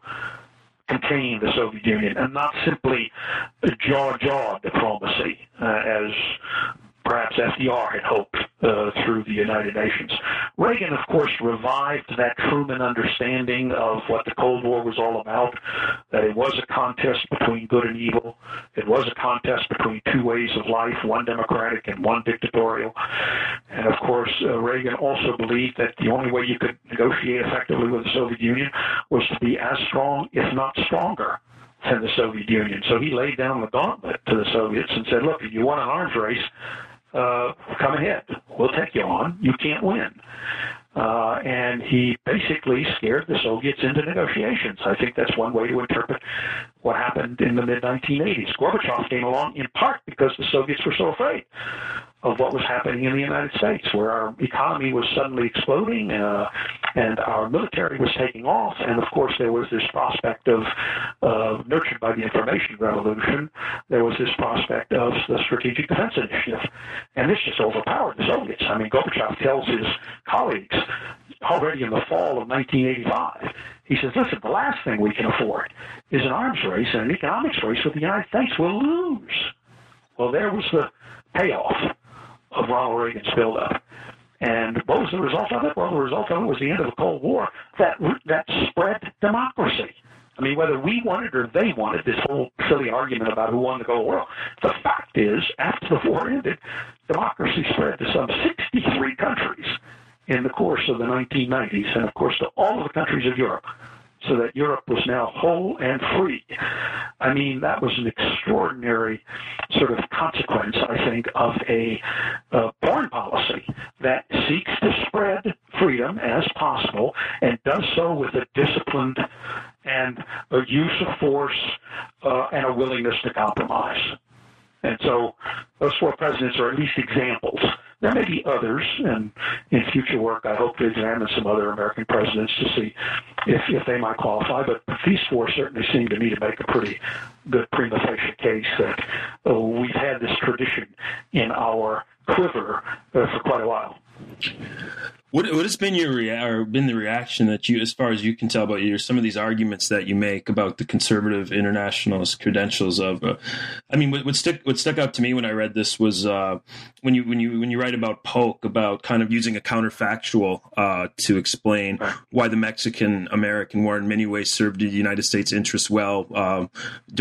contain the Soviet Union and not simply jaw-jaw diplomacy, uh, as perhaps FDR had hoped uh, through the United Nations. Reagan, of course, revived that Truman understanding of what the Cold War was all about, that it was a contest between good and evil. It was a contest between two ways of life, one democratic and one dictatorial. And of course, uh, Reagan also believed that the only way you could negotiate effectively with the Soviet Union was to be as strong, if not stronger, than the Soviet Union. So he laid down the gauntlet to the Soviets and said, look, if you want an arms race, uh, come ahead. We'll take you on. You can't win. Uh, and he basically scared the Soviets into negotiations. I think that's one way to interpret what happened in the mid 1980s. Gorbachev came along in part because the Soviets were so afraid of what was happening in the United States, where our economy was suddenly exploding uh, and our military was taking off. And of course, there was this prospect of, uh, nurtured by the information revolution, there was this prospect of the Strategic Defense Initiative. And this just overpowered the Soviets. I mean, Gorbachev tells his colleagues already in the fall of 1985, he says, listen, the last thing we can afford is an arms race and an economics race with the United States. We'll lose. Well, there was the payoff of Ronald Reagan's buildup. And what was the result of it? Well, the result of it was the end of the Cold War that that spread democracy. I mean, whether we wanted or they wanted this whole silly argument about who won the Cold War, the fact is, after the war ended, democracy spread to some 63 countries in the course of the 1990s, and of course to all of the countries of Europe so that Europe was now whole and free. I mean, that was an extraordinary sort of consequence, I think, of a, foreign policy that seeks to spread freedom as possible and does so with a disciplined and a use of force uh, and a willingness to compromise. And so those four presidents are at least examples there may be others, and in future work, I hope to examine some other American presidents to see if, if they might qualify. But these four certainly seem to me to make a pretty good prima facie case that uh, we've had this tradition in our quiver uh, for quite a while. What what has been your rea- or been the reaction that you, as far as you can tell, about your some of these arguments that you make about the conservative internationalist credentials of? Uh, I mean, what, what stuck what stuck out to me when I read this was uh, when you when you when you write about Polk about kind of using a counterfactual uh, to explain why the Mexican American War in many ways served the United States interests well um,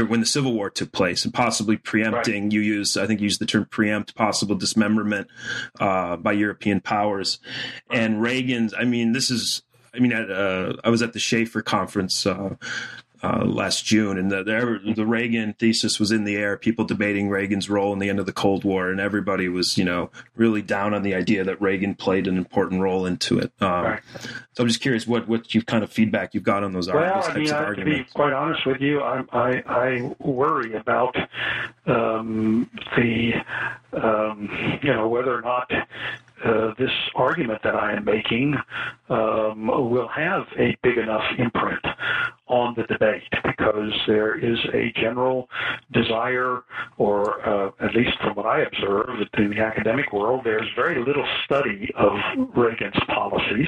when the Civil War took place, and possibly preempting. Right. You use I think you used the term preempt possible dismemberment uh, by European powers. and Reagan's. I mean, this is. I mean, at, uh, I was at the SHAFR conference uh, uh, last June, and the, the, the Reagan thesis was in the air. People debating Reagan's role in the end of the Cold War, and everybody was, you know, really down on the idea that Reagan played an important role into it. Um, right. So I'm just curious what what you kind of feedback you've got on those, well, those types I mean, To be quite honest with you, I I, I worry about um, the um, you know whether or not uh, this argument that I am making um, will have a big enough imprint on the debate because there is a general desire, or uh, at least from what I observe in the academic world, there's very little study of Reagan's policies.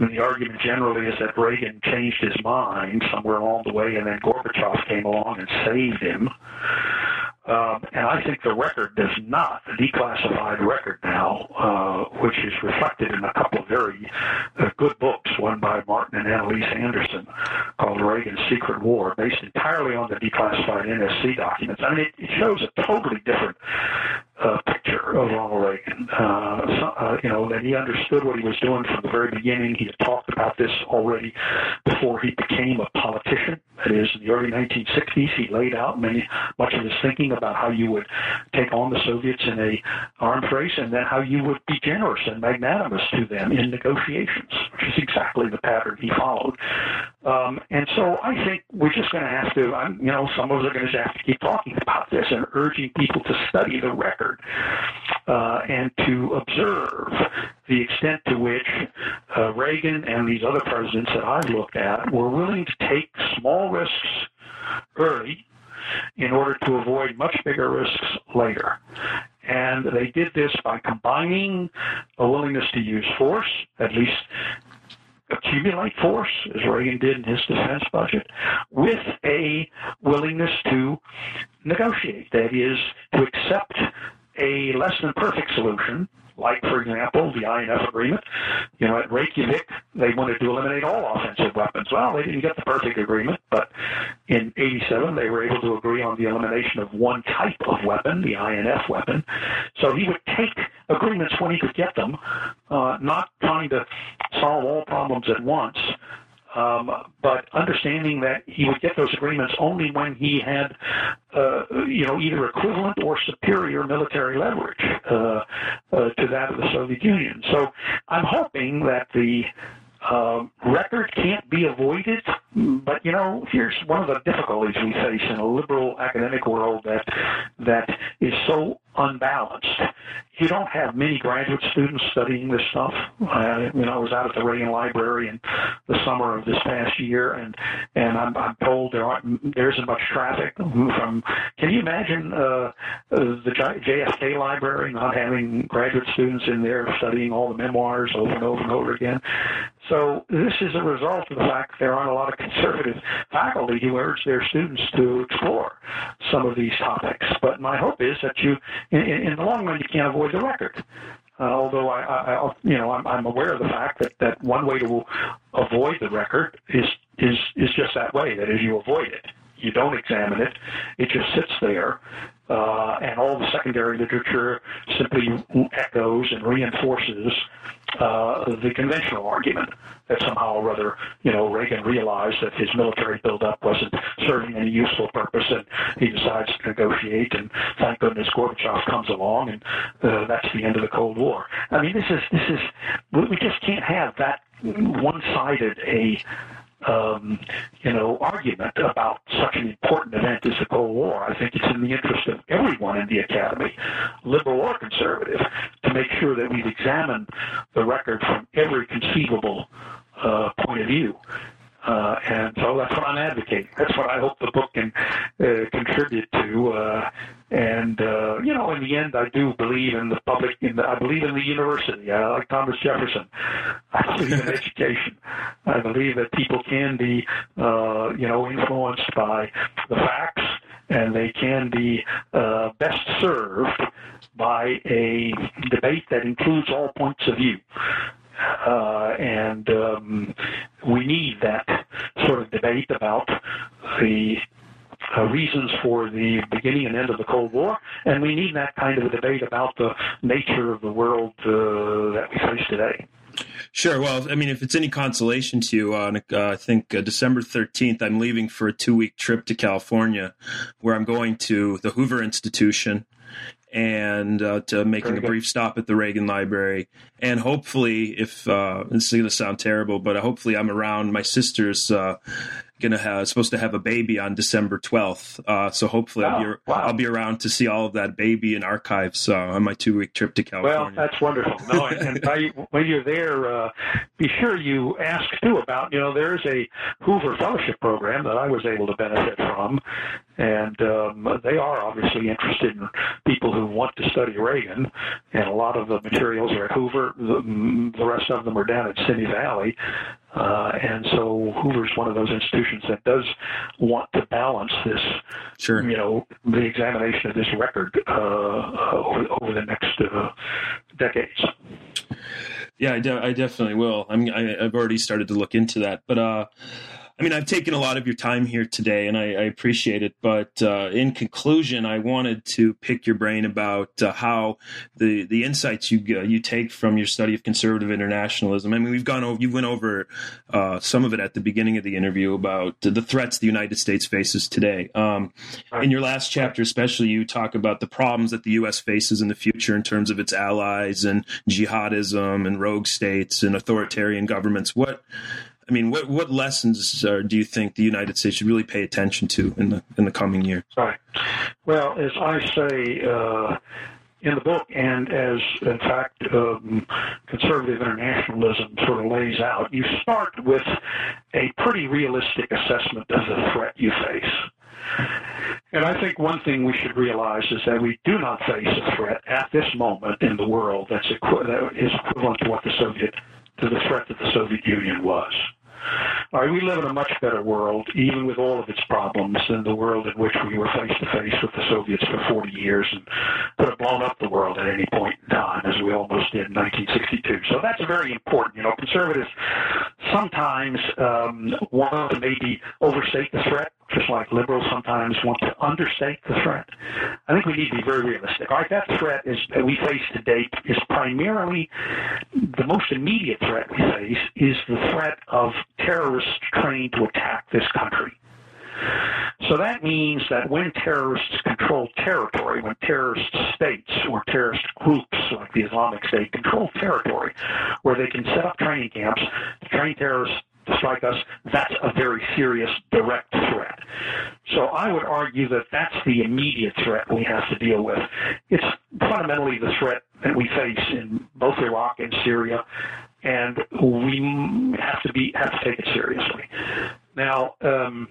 The argument generally is that Reagan changed his mind somewhere along the way, and then Gorbachev came along and saved him. Um, and I think the record does not, the declassified record now, uh, which is reflected in a couple of very uh, good books, one by Martin and Annelise Anderson called Reagan's Secret War, based entirely on the declassified NSC documents. I mean, it, it shows a totally different uh, picture of Ronald Reagan. Uh, so, uh, you know, that he understood what he was doing from the very beginning. He had talked about this already before he became a politician. That is, in the early 1960s, he laid out many, much of his thinking about how you would take on the Soviets in a arms race and then how you would be generous and magnanimous to them in negotiations, which is exactly the pattern he followed. Um, and so I think we're just going to have to, I'm, you know, some of us are going to have to keep talking about this and urging people to study the record uh, and to observe the extent to which uh, Reagan and these other presidents that I've looked at were willing to take small risks early in order to avoid much bigger risks later. And they did this by combining a willingness to use force, at least accumulate force, as Reagan did in his defense budget, with a willingness to negotiate. That is, to accept a less than perfect solution like, for example, the INF agreement. You know, at Reykjavik, they wanted to eliminate all offensive weapons. Well, they didn't get the perfect agreement, but in 87, they were able to agree on the elimination of one type of weapon, the INF weapon. So he would take agreements when he could get them, uh, not trying to solve all problems at once, um, but understanding that he would get those agreements only when he had, uh, you know, either equivalent or superior military leverage uh, uh, to that of the Soviet Union. So I'm hoping that the uh, record can't be avoided, but you know, here's one of the difficulties we face in a liberal academic world that that is so unbalanced. You don't have many graduate students studying this stuff. Uh, you know, I was out at the Reagan Library in the summer of this past year, and and I'm, I'm told there aren't there isn't much traffic from. Can you imagine uh, the JFK Library not having graduate students in there studying all the memoirs over and over and over again? So this is a result of the fact that there aren't a lot of conservative faculty who urge their students to explore some of these topics. But my hope is that you in, in the long run, you can't avoid the record. Uh, although I, I, you know, I'm, I'm aware of the fact that, that one way to avoid the record is is is just that way. That is, you avoid it. You don't examine it. It just sits there, uh, and all the secondary literature simply echoes and reinforces uh, the conventional argument that somehow or other, you know, Reagan realized that his military buildup wasn't serving any useful purpose, and he decides to negotiate. And thank goodness Gorbachev comes along, and uh, that's the end of the Cold War. I mean, this is this is we just can't have that one-sided a um, you know, argument about such an important event as the Cold War. I think it's in the interest of everyone in the Academy, liberal or conservative, to make sure that we've examined the record from every conceivable uh, point of view. Uh, and so that's what I'm advocating. That's what I hope the book can uh, contribute to. Uh, and uh, you know, in the end, I do believe in the public. In the, I believe in the university. I like Thomas Jefferson. I believe in education. I believe that people can be, uh, you know, influenced by the facts, and they can be uh, best served by a debate that includes all points of view. Uh, and um, we need that sort of debate about the uh, reasons for the beginning and end of the Cold War, and we need that kind of a debate about the nature of the world uh, that we face today. Sure. Well, I mean, if it's any consolation to you, uh, uh, I think uh, December 13th, I'm leaving for a two week trip to California where I'm going to the Hoover Institution and uh, to making a brief stop at the Reagan Library. And hopefully, if uh, this is going to sound terrible, but hopefully I'm around. My sister's uh, gonna have supposed to have a baby on December 12th. Uh, so hopefully I'll be wow. I'll be around to see all of that baby in archives uh, on my two week trip to California. Well, that's wonderful. No, and by, when you're there, uh, be sure you ask too about you know there's a Hoover Fellowship program that I was able to benefit from, and um, they are obviously interested in people who want to study Reagan, and a lot of the materials are at Hoover. The, the rest of them are down at Simi Valley. Uh, and so Hoover's one of those institutions that does want to balance this, sure. you know, the examination of this record uh, over, over, the next uh, decades. Yeah, I, de- I, definitely will. I mean, I, have already started to look into that, but uh, I mean, I've taken a lot of your time here today, and I, I appreciate it. But uh, in conclusion, I wanted to pick your brain about uh, how the the insights you uh, you take from your study of conservative internationalism. I mean, we've gone over you went over uh, some of it at the beginning of the interview about the threats the United States faces today. Um, in your last chapter, especially, you talk about the problems that the U.S. faces in the future in terms of its allies and jihadism and rogue states and authoritarian governments. What I mean, what what lessons uh, do you think the United States should really pay attention to in the in the coming year? Right. Well, as I say uh, in the book, and as in fact um, conservative internationalism sort of lays out, you start with a pretty realistic assessment of the threat you face. And I think one thing we should realize is that we do not face a threat at this moment in the world that's equi- that is equivalent to what the Soviet to the threat that the Soviet Union was. All right, we live in a much better world, even with all of its problems, than the world in which we were face to face with the Soviets for 40 years and could have blown up the world at any point in time, as we almost did in 1962. So that's very important. You know, conservatives sometimes um, want to maybe overstate the threat just like liberals sometimes want to understate the threat. I think we need to be very realistic. All right, that threat is that we face to date is primarily the most immediate threat we face is the threat of terrorists trained to attack this country. So that means that when terrorists control territory, when terrorist states or terrorist groups like the Islamic State control territory, where they can set up training camps to train terrorists strike us, that's a very serious direct threat. So I would argue that that's the immediate threat we have to deal with. It's fundamentally the threat that we face in both Iraq and Syria, and we have to be have to take it seriously. Now, um,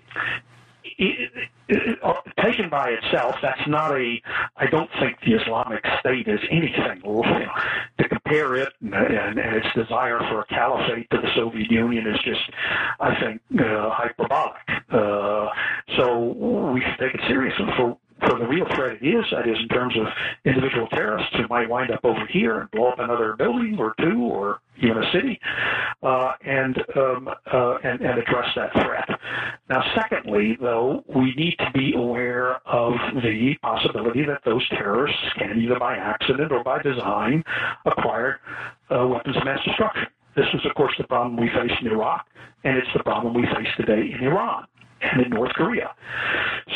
it, it, taken by itself, that's not a. I don't think the Islamic State is anything. To compare it and, and, and, its desire for a caliphate to the Soviet Union is just, I think, uh, hyperbolic. Uh, so we should take it seriously for for the real threat it is, that is in terms of individual terrorists who might wind up over here and blow up another building or two or even a city, uh, and, um, uh, and and address that threat. Now, secondly, though, we need to be aware of the possibility that those terrorists can, either by accident or by design, acquire uh, weapons of mass destruction. This is, of course, the problem we face in Iraq, and it's the problem we face today in Iran and in North Korea.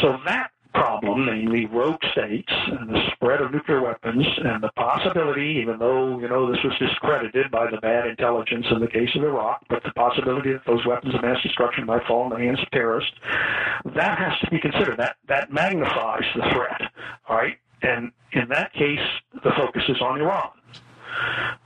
So that problem, namely rogue states and the spread of nuclear weapons and the possibility, even though, you know, this was discredited by the bad intelligence in the case of Iraq, but the possibility that those weapons of mass destruction might fall in the hands of terrorists, that has to be considered. That, that magnifies the threat, all right? And in that case, the focus is on Iran.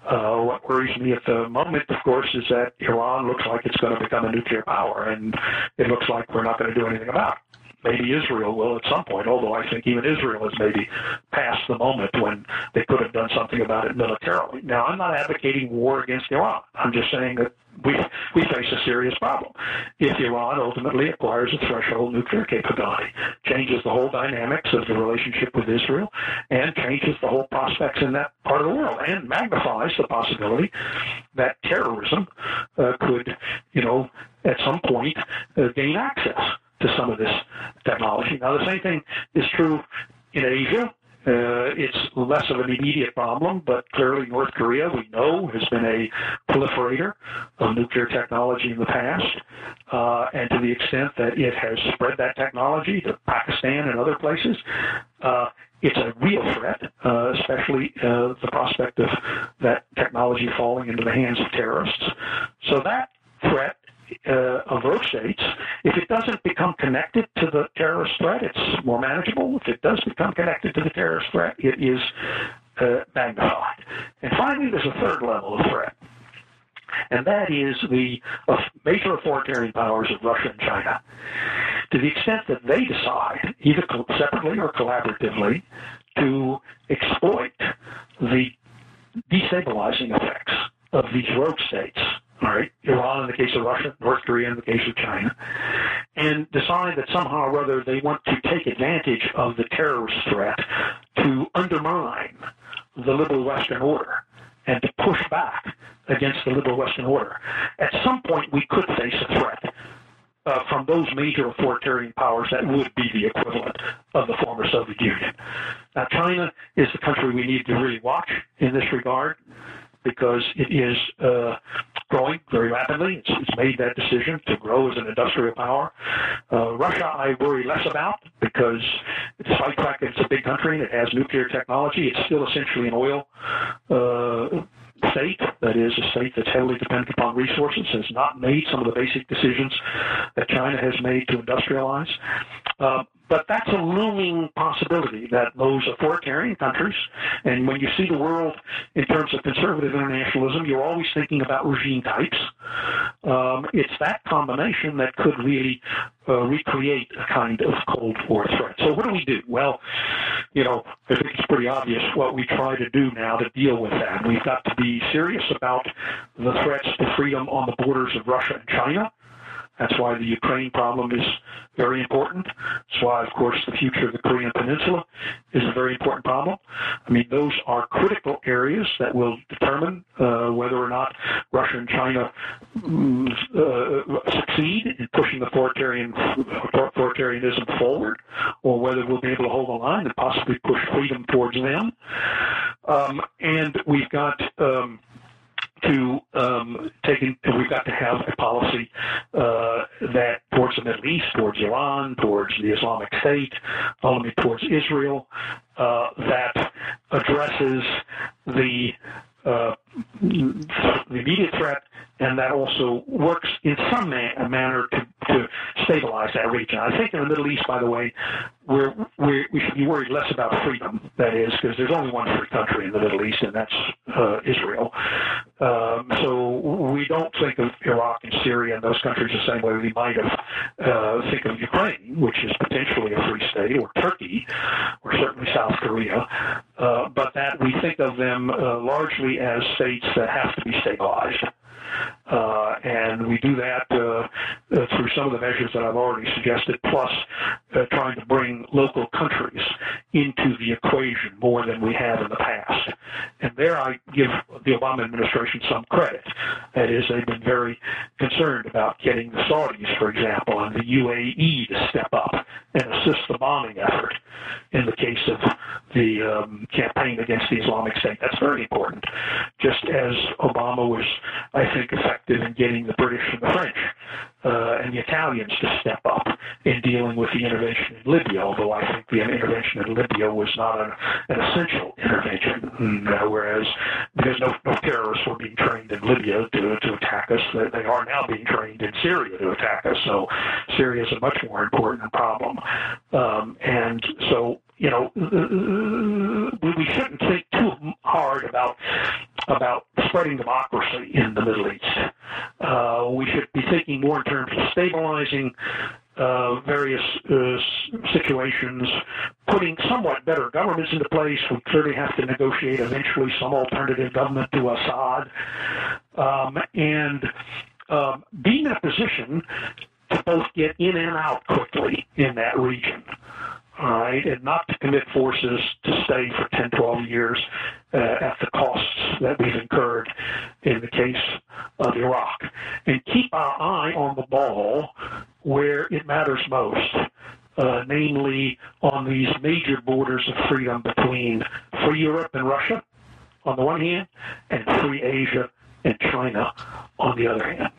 Uh, what worries me at the moment, of course, is that Iran looks like it's going to become a nuclear power, and it looks like we're not going to do anything about it maybe Israel will at some point, although I think even Israel has maybe passed the moment when they could have done something about it militarily. Now, I'm not advocating war against Iran. I'm just saying that we, we face a serious problem. If Iran ultimately acquires a threshold nuclear capability, changes the whole dynamics of the relationship with Israel, and changes the whole prospects in that part of the world, and magnifies the possibility that terrorism uh, could, you know, at some point uh, gain access to some of this technology. Now, the same thing is true in Asia Uh, it's less of an immediate problem, but clearly North Korea, we know, has been a proliferator of nuclear technology in the past. Uh, and to the extent that it has spread that technology to Pakistan and other places, uh, it's a real threat, uh, especially uh, the prospect of that technology falling into the hands of terrorists. So that threat uh, states, if it doesn't become connected to the terrorist threat, it's more manageable. If it does become connected to the terrorist threat, it is uh, magnified. And finally, there's a third level of threat, and that is the uh, major authoritarian powers of Russia and China. To the extent that they decide, either separately or collaboratively, to exploit the destabilizing effects of these rogue states all right, Iran in the case of Russia, North Korea in the case of China, and decide that somehow or other they want to take advantage of the terrorist threat to undermine the liberal Western order and to push back against the liberal Western order. At some point, we could face a threat uh, from those major authoritarian powers that would be the equivalent of the former Soviet Union. Now, China is the country we need to really watch in this regard because it is uh, growing very rapidly. It's, it's, made that decision to grow as an industrial power. Uh, Russia, I worry less about because despite the fact it's a big country and it has nuclear technology, it's still essentially an oil uh, state, that is a state that's heavily dependent upon resources, has not made some of the basic decisions that China has made to industrialize. Uh, but that's a looming possibility that those authoritarian countries, and when you see the world in terms of conservative internationalism, you're always thinking about regime types. Um, it's that combination that could really uh, recreate a kind of Cold War threat. So what do we do? Well, you know, I think it's pretty obvious what we try to do now to deal with that. We've got to be serious about the threats to freedom on the borders of Russia and China. That's why the Ukraine problem is very important. That's why, of course, the future of the Korean Peninsula is a very important problem. I mean, those are critical areas that will determine uh, whether or not Russia and China mm, uh, succeed in pushing authoritarian, authoritarianism forward, or whether we'll be able to hold the line and possibly push freedom towards them. Um, and we've got um, to um, taking, we've got to have a policy uh, that towards the Middle East, towards Iran, towards the Islamic State, ultimately towards Israel, uh, that addresses the uh, the immediate threat, and that also works in some ma- manner to, to stabilize that region. I think in the Middle East, by the way, we're, we're, we should be worried less about freedom, that is, because there's only one free country in the Middle East, and that's uh, Israel. Um, so we don't think of Iraq and Syria and those countries the same way we might have uh, think of Ukraine, which is potentially a free state, or Turkey, or certainly South Korea, uh, but that we think of them uh, largely as states that have to be stabilized. Uh, and we do that uh, uh, through some of the measures that I've already suggested, plus uh, trying to bring local countries into the equation more than we have in the past. And there I give the Obama administration some credit. That is, they've been very concerned about getting the Saudis, for example, and the UAE to step up and assist the bombing effort in the case of the um, campaign against the Islamic State. That's very important. Just as Obama was, I think, effective in getting the British and the French uh, and the Italians to step up in dealing with the intervention in Libya, although I think the intervention in Libya was not an, an essential intervention, mm, uh, whereas because no, no terrorists were being trained in Libya to, to attack us, they are now being trained in Syria to attack us. So Syria is a much more important problem. Um, and so you know, we shouldn't think too hard about about spreading democracy in the Middle East. Uh, we should be thinking more in terms of stabilizing uh, various uh, situations, putting somewhat better governments into place. We clearly have to negotiate eventually some alternative government to Assad, um, and um, being in a position to both get in and out quickly in that region right, and not to commit forces to stay for 10, 12 years uh, at the costs that we've incurred in the case of Iraq. And keep our eye on the ball where it matters most. uh, namely on these major borders of freedom between free Europe and Russia on the one hand, and free Asia and China on the other hand.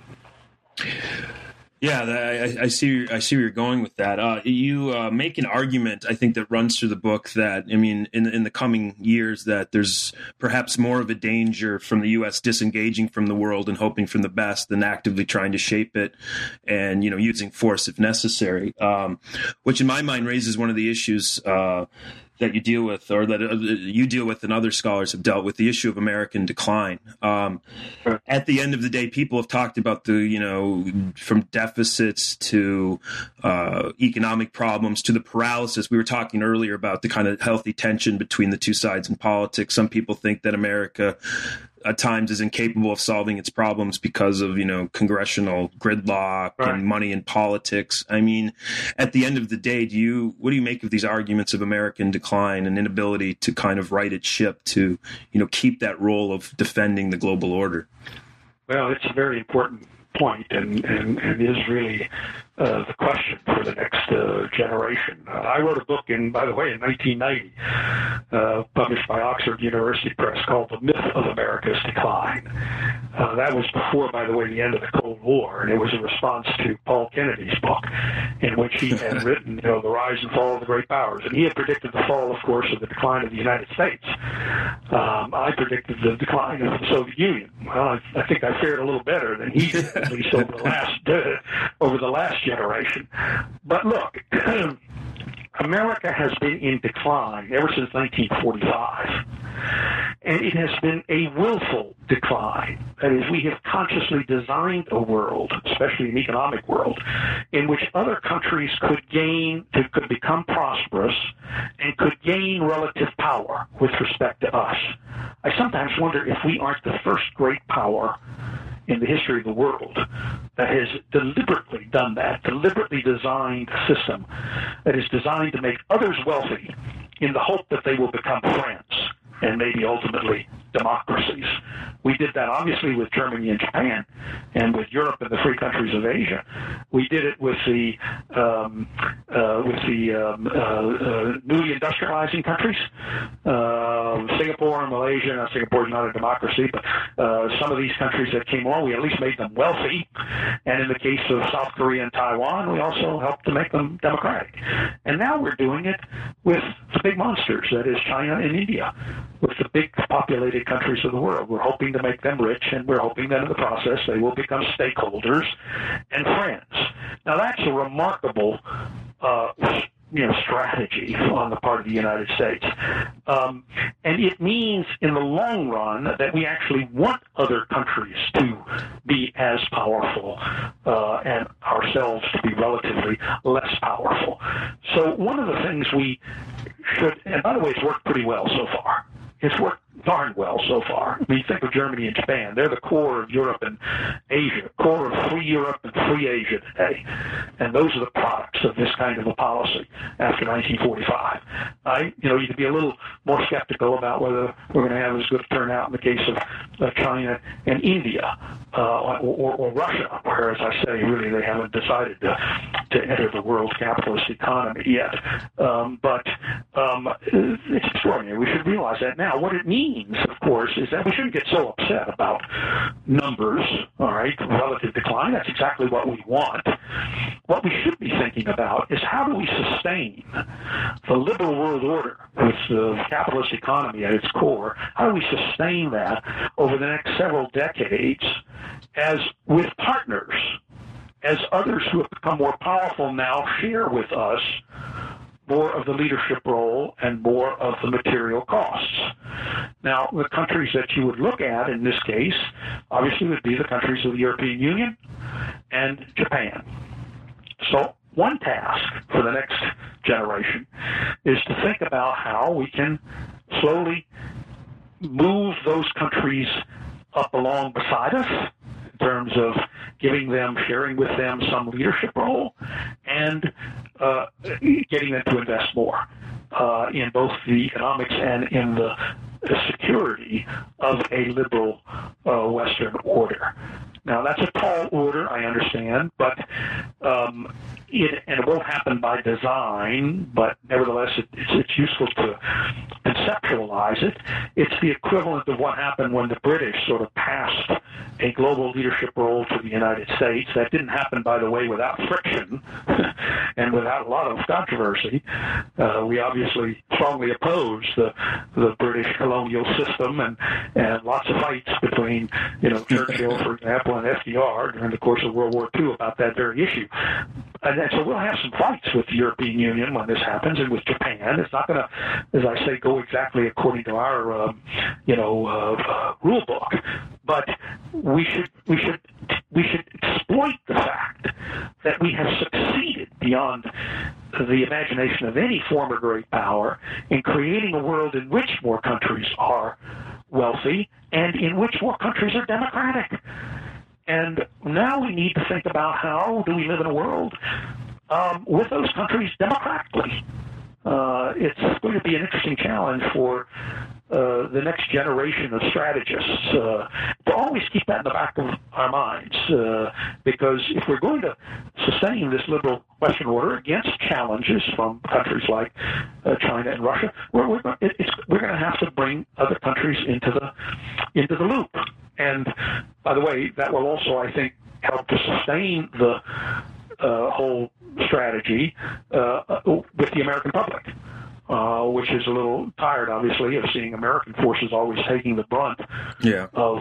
Yeah, I, I, see. I see where you're going with that. Uh, you uh, make an argument, I think, that runs through the book. That I mean, in in the coming years, that there's perhaps more of a danger from the U.S. disengaging from the world and hoping for the best than actively trying to shape it, and you know, using force if necessary. Um, which, in my mind, raises one of the issues. Uh, that you deal with, or that uh, you deal with, and other scholars have dealt with the issue of American decline. Um, at the end of the day, people have talked about the, you know, from deficits to uh, economic problems to the paralysis. We were talking earlier about the kind of healthy tension between the two sides in politics. Some people think that America at times is incapable of solving its problems because of you know congressional gridlock right. and money and politics. I mean, at the end of the day, do you what do you make of these arguments of American decline and inability to kind of right its ship to you know keep that role of defending the global order? Well, it's a very important point and, and, and is really uh, the question for the next uh, generation. Uh, I wrote a book in, by the way, in 1990, uh, published by Oxford University Press called The Myth of America's Decline. Uh, that was before, by the way, the end of the Cold War, and it was a response to Paul Kennedy's book, in which he had (laughs) written, you know, the rise and fall of the great powers, and he had predicted the fall, of course, of the decline of the United States. Um, I predicted the decline of the Soviet Union. Well, I, I think I fared a little better than he did, at least over the last (laughs) over the last generation. But look, (clears throat) America has been in decline ever since 1945. And it has been a willful decline. That is, we have consciously designed a world, especially an economic world, in which other countries could gain, could become prosperous, and could gain relative power with respect to us. I sometimes wonder if we aren't the first great power in the history of the world that has deliberately done that, deliberately designed a system that is designed to make others wealthy in the hope that they will become friends and maybe ultimately democracies. We did that obviously with Germany and Japan, and with Europe and the free countries of Asia. We did it with the um, uh, with the um, uh, uh, newly industrializing countries, uh, Singapore and Malaysia. Now Singapore is not a democracy, but uh, some of these countries that came on, we at least made them wealthy. And in the case of South Korea and Taiwan, we also helped to make them democratic. And now we're doing it with the big monsters, that is China and India, with the big populated countries of the world. We're hoping to make them rich, and we're hoping that in the process they will become stakeholders and friends. Now that's a remarkable uh, you know, strategy on the part of the United States. Um, and it means in the long run that we actually want other countries to be as powerful uh, and ourselves to be relatively less powerful. So one of the things we should, and by the way, it's worked pretty well so far. It's worked darn well so far. I mean, think of Germany and Japan. They're the core of Europe and Asia, core of free Europe and free Asia today. And those are the products of this kind of a policy after 1945. I, you know, you could be a little more skeptical about whether we're going to have as good a turnout in the case of uh, China and India uh, or, or, Russia, where, as I say, really they haven't decided to, to enter the world capitalist economy yet. Um, but um, it's extraordinary. We should realize that now. What it means means, of course, is that we shouldn't get so upset about numbers, all right, relative decline. That's exactly what we want. What we should be thinking about is how do we sustain the liberal world order with the capitalist economy at its core? How do we sustain that over the next several decades as with partners, as others who have become more powerful now share with us more of the leadership role and more of the material costs. Now, the countries that you would look at in this case obviously would be the countries of the European Union and Japan. So, one task for the next generation is to think about how we can slowly move those countries up along beside us terms of giving them, sharing with them some leadership role, and uh, getting them to invest more uh, in both the economics and in the, the security of a liberal uh, Western order. Now that's a tall order, I understand, but um, it, and it won't happen by design, but nevertheless, it, it's, it's useful to conceptualize it. It's the equivalent of what happened when the British sort of passed a global leadership role to the United States. That didn't happen, by the way, without friction (laughs) and without a lot of controversy. Uh, we obviously strongly oppose the the British colonial system and and lots of fights between you know Churchill, for example, and FDR during the course of World War II about that very issue. And and so we'll have some fights with the European Union when this happens, and with Japan. It's not going to, as I say, go exactly according to our, um, you know, uh, uh, rule book. But we should we should we should exploit the fact that we have succeeded beyond the imagination of any former great power in creating a world in which more countries are wealthy and in which more countries are democratic. And now we need to think about how do we live in a world um, with those countries democratically. Uh, it's going to be an interesting challenge for uh, the next generation of strategists uh, to always keep that in the back of our minds. Uh, because if we're going to sustain this liberal Western order against challenges from countries like uh, China and Russia, we're, we're, we're going to have to bring other countries into the into the loop. And by the way, that will also, I think, help to sustain the uh, whole strategy uh, with the American public. Uh, which is a little tired, obviously, of seeing American forces always taking the brunt yeah. of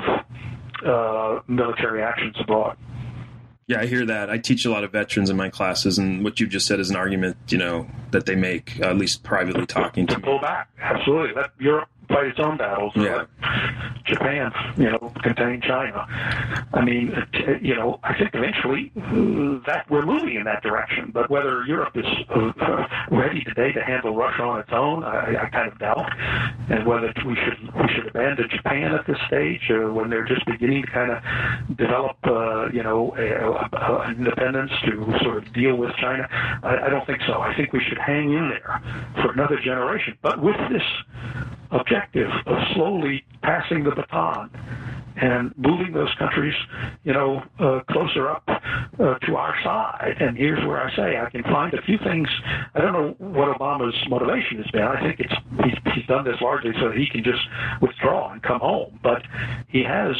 uh, military actions abroad. Yeah, I hear that. I teach a lot of veterans in my classes, and what you just said is an argument, you know, that they make, uh, at least privately talking to, to pull back. Absolutely. That Europe fight its own battles. Yeah. Japan, you know, contain China. I mean, you know, I think eventually that we're moving in that direction. But whether Europe is uh, ready today to handle Russia on its own, I, I kind of doubt. And whether we should we should abandon Japan at this stage, when they're just beginning to kind of develop, uh, you know, a, a, a independence to sort of deal with China, I, I don't think so. I think we should hang in there for another generation. But with this objective of slowly passing the baton and moving those countries, you know, uh, closer up uh, to our side. And here's where I say I can find a few things. I don't know what Obama's motivation has been. I think it's he's, he's done this largely so he can just withdraw and come home. But he has,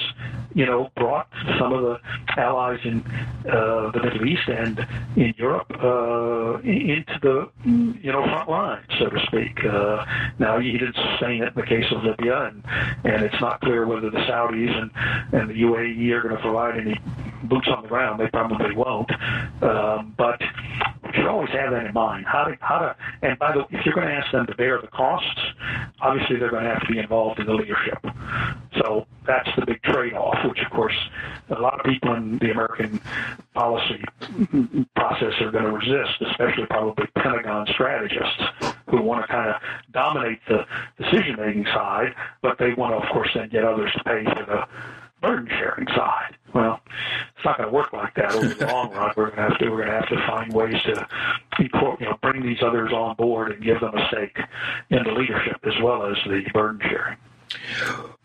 you know, brought some of the allies in uh, the Middle East and in Europe uh, into the, you know, front line, so to speak. Uh, now he didn't sustain it in the case of Libya, and and it's not clear whether the Saudis and, and the UAE are going to provide any boots on the ground. They probably won't. Um, but should always have that in mind. How to, how to, and by the, if you're going to ask them to bear the costs, obviously they're going to have to be involved in the leadership. So that's the big trade-off, which of course a lot of people in the American policy process are going to resist, especially probably Pentagon strategists who want to kind of dominate the decision-making side, but they want to, of course, then get others to pay for the burden sharing side. Well, it's not going to work like that over the long run. We're going to have to we're going to have to find ways to you know bring these others on board and give them a stake in the leadership as well as the burden sharing.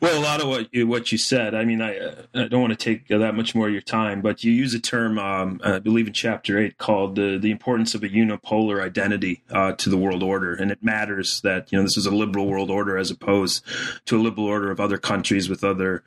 Well, a lot of what you, what you said. I mean, I, I don't want to take that much more of your time, but you use a term, um, I believe in chapter eight, called the the importance of a unipolar identity uh, to the world order, and it matters that you know this is a liberal world order as opposed to a liberal order of other countries with other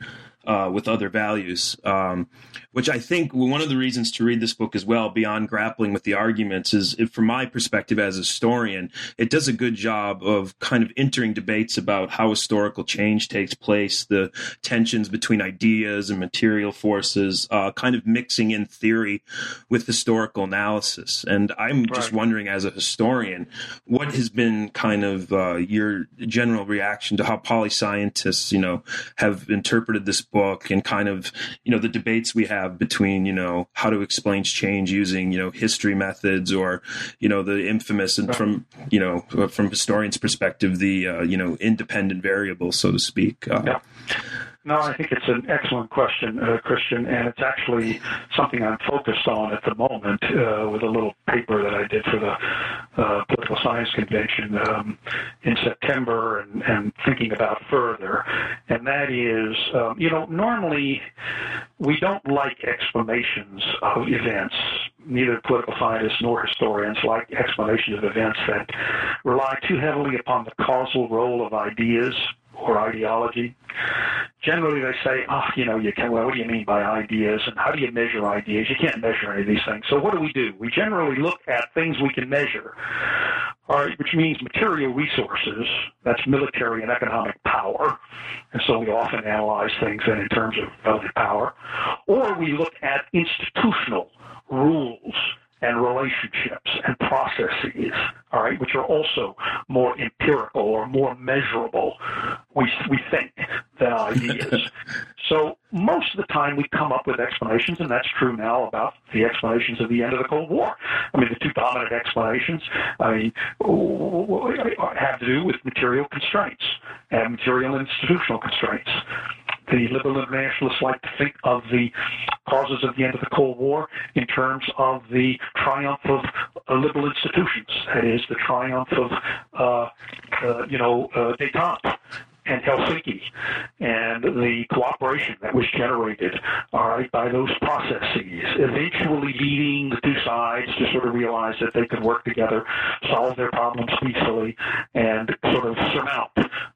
uh, with other values, um, which I think one of the reasons to read this book as well, beyond grappling with the arguments, is from my perspective as a historian, it does a good job of kind of entering debates about how historical change takes place, the tensions between ideas and material forces, uh, kind of mixing in theory with historical analysis. And I'm right. just wondering, as a historian, what has been kind of uh, your general reaction to how poli scientists, you know, have interpreted this book? Book and kind of you know the debates we have between you know how to explain change using you know history methods or you know the infamous and from you know from historians perspective the uh, you know independent variable so to speak uh, yeah. No, I think it's an excellent question, uh, Christian, and it's actually something I'm focused on at the moment uh, with a little paper that I did for the uh, Political Science Convention um, in September and, and, thinking about further. And that is, um, you know, normally we don't like explanations of events. Neither political scientists nor historians like explanations of events that rely too heavily upon the causal role of ideas or ideology. Generally, they say, oh, you know, you can, well, what do you mean by ideas and how do you measure ideas? You can't measure any of these things. So what do we do? We generally look at things we can measure, which means material resources, that's military and economic power. And so we often analyze things then in terms of relative power. Or we look at institutional rules and relationships and processes, all right, which are also more empirical or more measurable, we, we think, than ideas. (laughs) so most of the time we come up with explanations, and that's true now about the explanations of the end of the Cold War. I mean, the two dominant explanations I mean, have to do with material constraints and material and institutional constraints the liberal internationalists like to think of the causes of the end of the Cold War in terms of the triumph of uh, liberal institutions. That is, the triumph of, uh, uh, you know, uh, detente and Helsinki and the cooperation that was generated, all right, by those processes, eventually leading the two sides to sort of realize that they could work together, solve their problems peacefully, and sort of surmount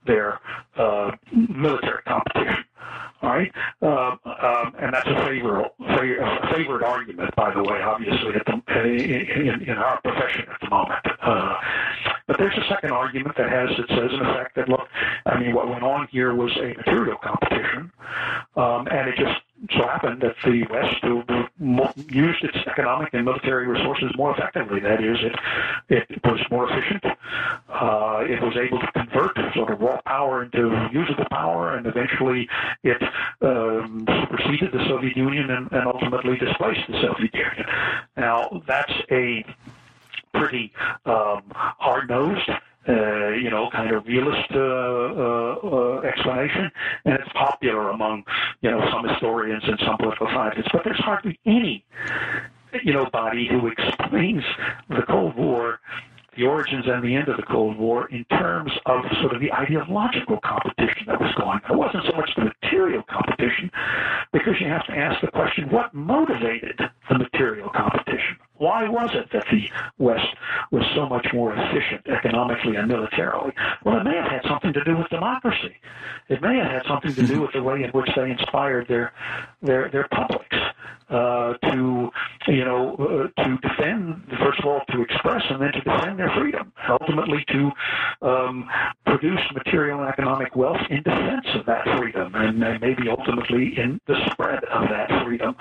their uh, military competition. All right, um, um, and that's a favorite, favorite argument, by the way, obviously, the, in, in our profession at the moment. Uh, but there's a second argument that has that says, in effect, that look, I mean, what went on here was a material competition, um, and it just so happened that the West used its economic and military resources more effectively. That is, it it was more efficient. Uh, it was able to convert sort of raw power into usable power, and eventually it um, superseded the Soviet Union and, and ultimately displaced the Soviet Union. Now that's a pretty um, hard-nosed you know, kind of realist uh, uh, uh, explanation, and it's popular among, you know, some historians and some political scientists. But there's hardly any, you know, body who explains the Cold War the origins and the end of the Cold War in terms of sort of the ideological competition that was going on. It wasn't so much the material competition, because you have to ask the question, what motivated the material competition? Why was it that the West was so much more efficient economically and militarily? Well, it may have had something to do with democracy. It may have had something to do with the way in which they inspired their their their publics uh, to you know uh, to defend first of all to express and then to defend their freedom, ultimately to um, produce material and economic wealth in defense of that freedom, and maybe ultimately in the spread of that freedom.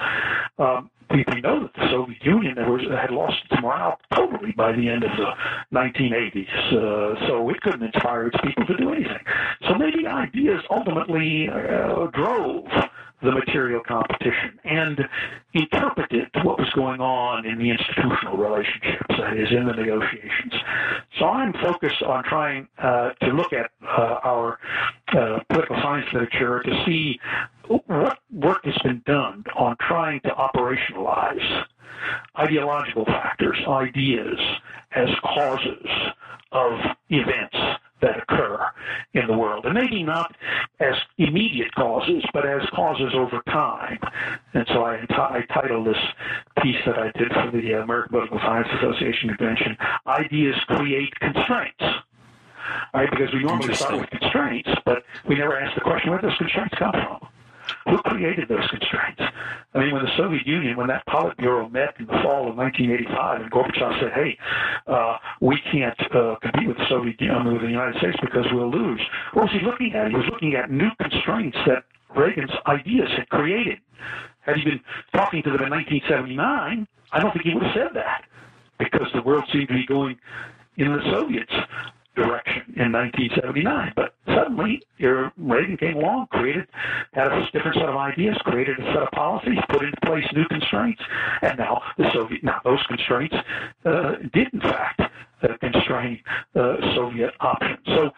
Um, we, we know that the Soviet Union was, had lost its morale totally by the end of the 1980s, uh, so it couldn't inspire its people to do anything. So maybe ideas ultimately uh, drove the material competition and interpreted what was going on in the institutional relationships, that is, in the negotiations. So I'm focused on trying uh, to look at uh, our uh, political science literature to see what work has been done on trying to operationalize ideological factors, ideas, as causes of events that occur in the world. And maybe not as immediate causes, but as causes over time. And so I, I titled this piece that I did for the American Political Science Association convention, Ideas Create Constraints. Right, because we normally start with constraints, but we never ask the question, where those constraints come from? Who created those constraints? I mean, when the Soviet Union, when that Politburo met in the fall of 1985, and Gorbachev said, "Hey, uh, we can't uh, compete with the Soviet Union, with the United States because we'll lose." What was he looking at? He was looking at new constraints that Reagan's ideas had created. Had he been talking to them in 1979, I don't think he would have said that because the world seemed to be going in the Soviets' direction in 1979. But suddenly, Reagan came along, created, had a different set of ideas, created a set of policies, put into place new constraints, and now the Soviet, now those constraints uh, did in fact uh, constrain uh, Soviet options. So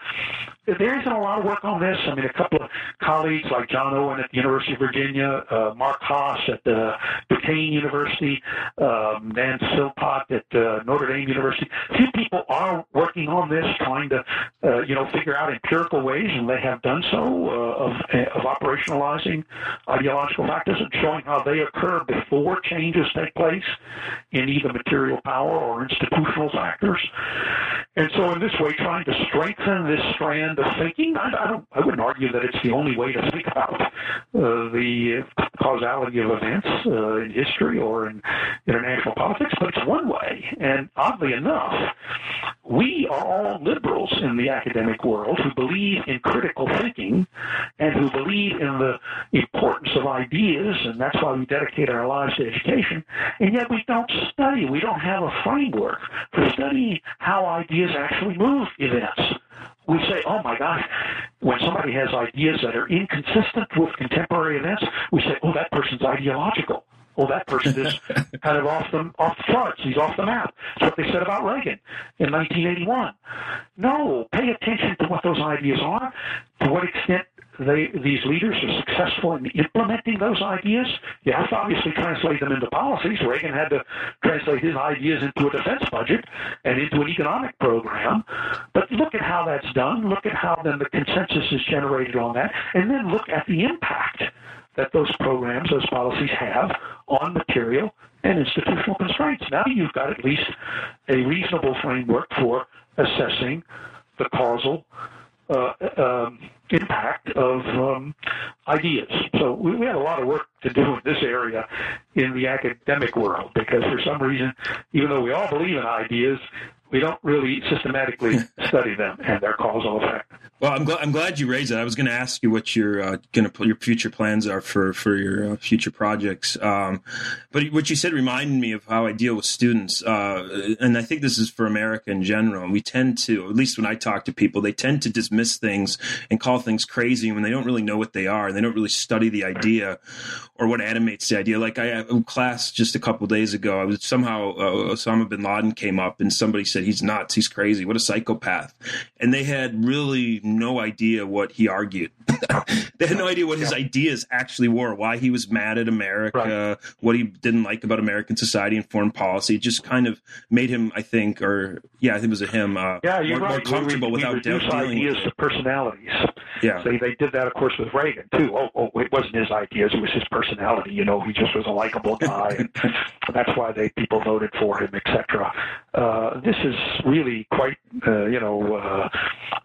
there isn't a lot of work on this. I mean, a couple of colleagues like John Owen at the University of Virginia, uh, Mark Haas at the Duquesne University, um, Dan Philpott at uh, Notre Dame University. A few people are working on this, trying to, uh, you know, figure out empirical ways, and they have done so uh, of, of operationalizing ideological factors and showing how they occur before changes take place in either material power or institutional factors. And so, in this way, trying to strengthen this strand of thinking, I, I I wouldn't argue that it's the only way to think about uh, the causality of events uh, in history or in international politics, but it's one way. And oddly enough, we are all liberals in the academic world who believe in critical thinking and who believe in the importance of ideas, and that's why we dedicate our lives to education. And yet we don't study. We don't have a framework for studying how ideas actually move events. We say, oh my gosh, when somebody has ideas that are inconsistent with contemporary events, we say, oh, that person's ideological. Well, that person is (laughs) kind of off the off the charts. He's off the map. That's what they said about Reagan in 1981. No, pay attention to what those ideas are, to what extent they, these leaders are successful in implementing those ideas. You have to obviously translate them into policies. Reagan had to translate his ideas into a defense budget and into an economic program. But look at how that's done. Look at how then the consensus is generated on that, and then look at the impact that those programs, those policies have on material and institutional constraints. Now you've got at least a reasonable framework for assessing the causal uh, um, impact of um, ideas. So we, we have a lot of work to do in this area in the academic world because for some reason, even though we all believe in ideas, we don't really systematically (laughs) study them and their causal effect. Well, I'm, glad I'm glad you raised that. I was going to ask you what your uh, going to your future plans are for for your uh, future projects. Um, but what you said reminded me of how I deal with students, uh, and I think this is for America in general. We tend to, at least when I talk to people, they tend to dismiss things and call things crazy when they don't really know what they are. And they don't really study the idea or what animates the idea. Like I had a class just a couple days ago. I was somehow uh, Osama bin Laden came up, and somebody said he's nuts, he's crazy, what a psychopath, and they had really no idea what he argued. (laughs) they had no idea what his yeah. ideas actually were, why he was mad at America, right. what he didn't like about American society and foreign policy. It just kind of made him, I think, or yeah, I think it was a him, uh, yeah, you're more, right. more comfortable we, without we dealing ideas with to personalities. Yeah. So they did that, of course, with Reagan too. Oh, oh, it wasn't his ideas; it was his personality. You know, he just was a likable guy, and (laughs) that's why they people voted for him, etc. Uh, this is really quite, uh, you know, uh,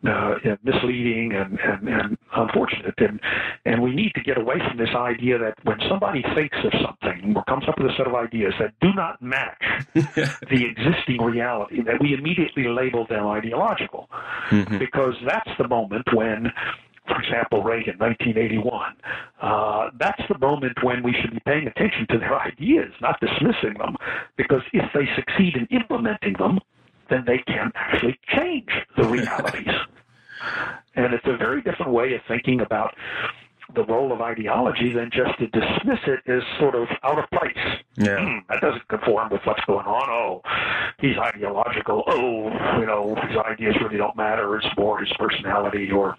uh, misleading and, and, and unfortunate, and and we need to get away from this idea that when somebody thinks of something or comes up with a set of ideas that do not match (laughs) the existing reality, that we immediately label them ideological, mm-hmm. because that's the moment when for example, Reagan, 1981. Uh, that's the moment when we should be paying attention to their (laughs) ideas, not dismissing them, because if they succeed in implementing them, then they can actually change the (laughs) realities. and it's a very different way of thinking about the role of ideology than just to dismiss it as sort of out of place. Yeah. Mm, that doesn't conform with what's going on. Oh, he's ideological. Oh, you know, his ideas really don't matter. It's more his personality or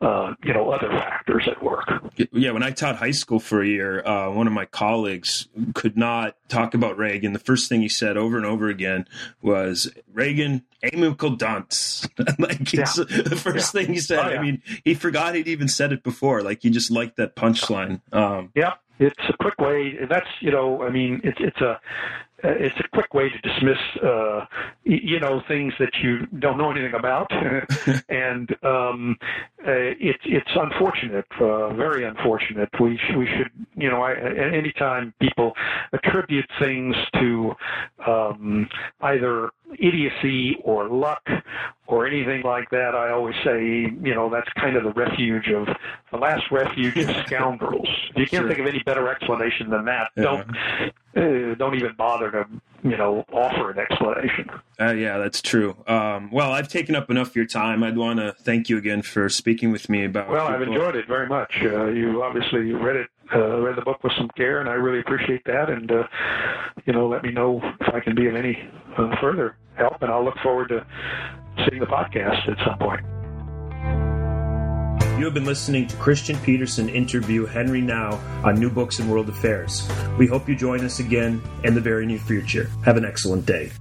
uh, you know, other factors at work. Yeah, when I taught high school for a year, uh, one of my colleagues could not talk about Reagan. The first thing he said over and over again was Reagan, amical dunce. (laughs) like yeah. the first yeah. thing he said. Oh, yeah. I mean, he forgot he'd even said it before. Like he just liked that punchline. Um, yeah, it's a quick way. That's you know, I mean, it's it's a it's a quick way to dismiss, uh, you know, things that you don't know anything about, (laughs) (laughs) and um, uh, it's it's unfortunate, uh, very unfortunate. We sh- we should, you know, I, anytime people attribute things to um, either idiocy or luck or anything like that, I always say, you know, that's kind of the refuge of the last refuge of (laughs) scoundrels. If you can't sure. think of any better explanation than that, yeah. don't uh, don't even bother to, you know, offer an explanation. Uh, yeah, that's true. Um, well, I've taken up enough of your time. I'd want to thank you again for speaking with me about. Well, I've book. enjoyed it very much. Uh, you obviously read it uh, read the book with some care, and I really appreciate that. And uh, you know, let me know if I can be of any uh, further help, and I'll look forward to seeing the podcast at some point. You have been listening to Christian Peterson interview Henry Nau on New Books in World Affairs. We hope you join us again in the very near future. Have an excellent day.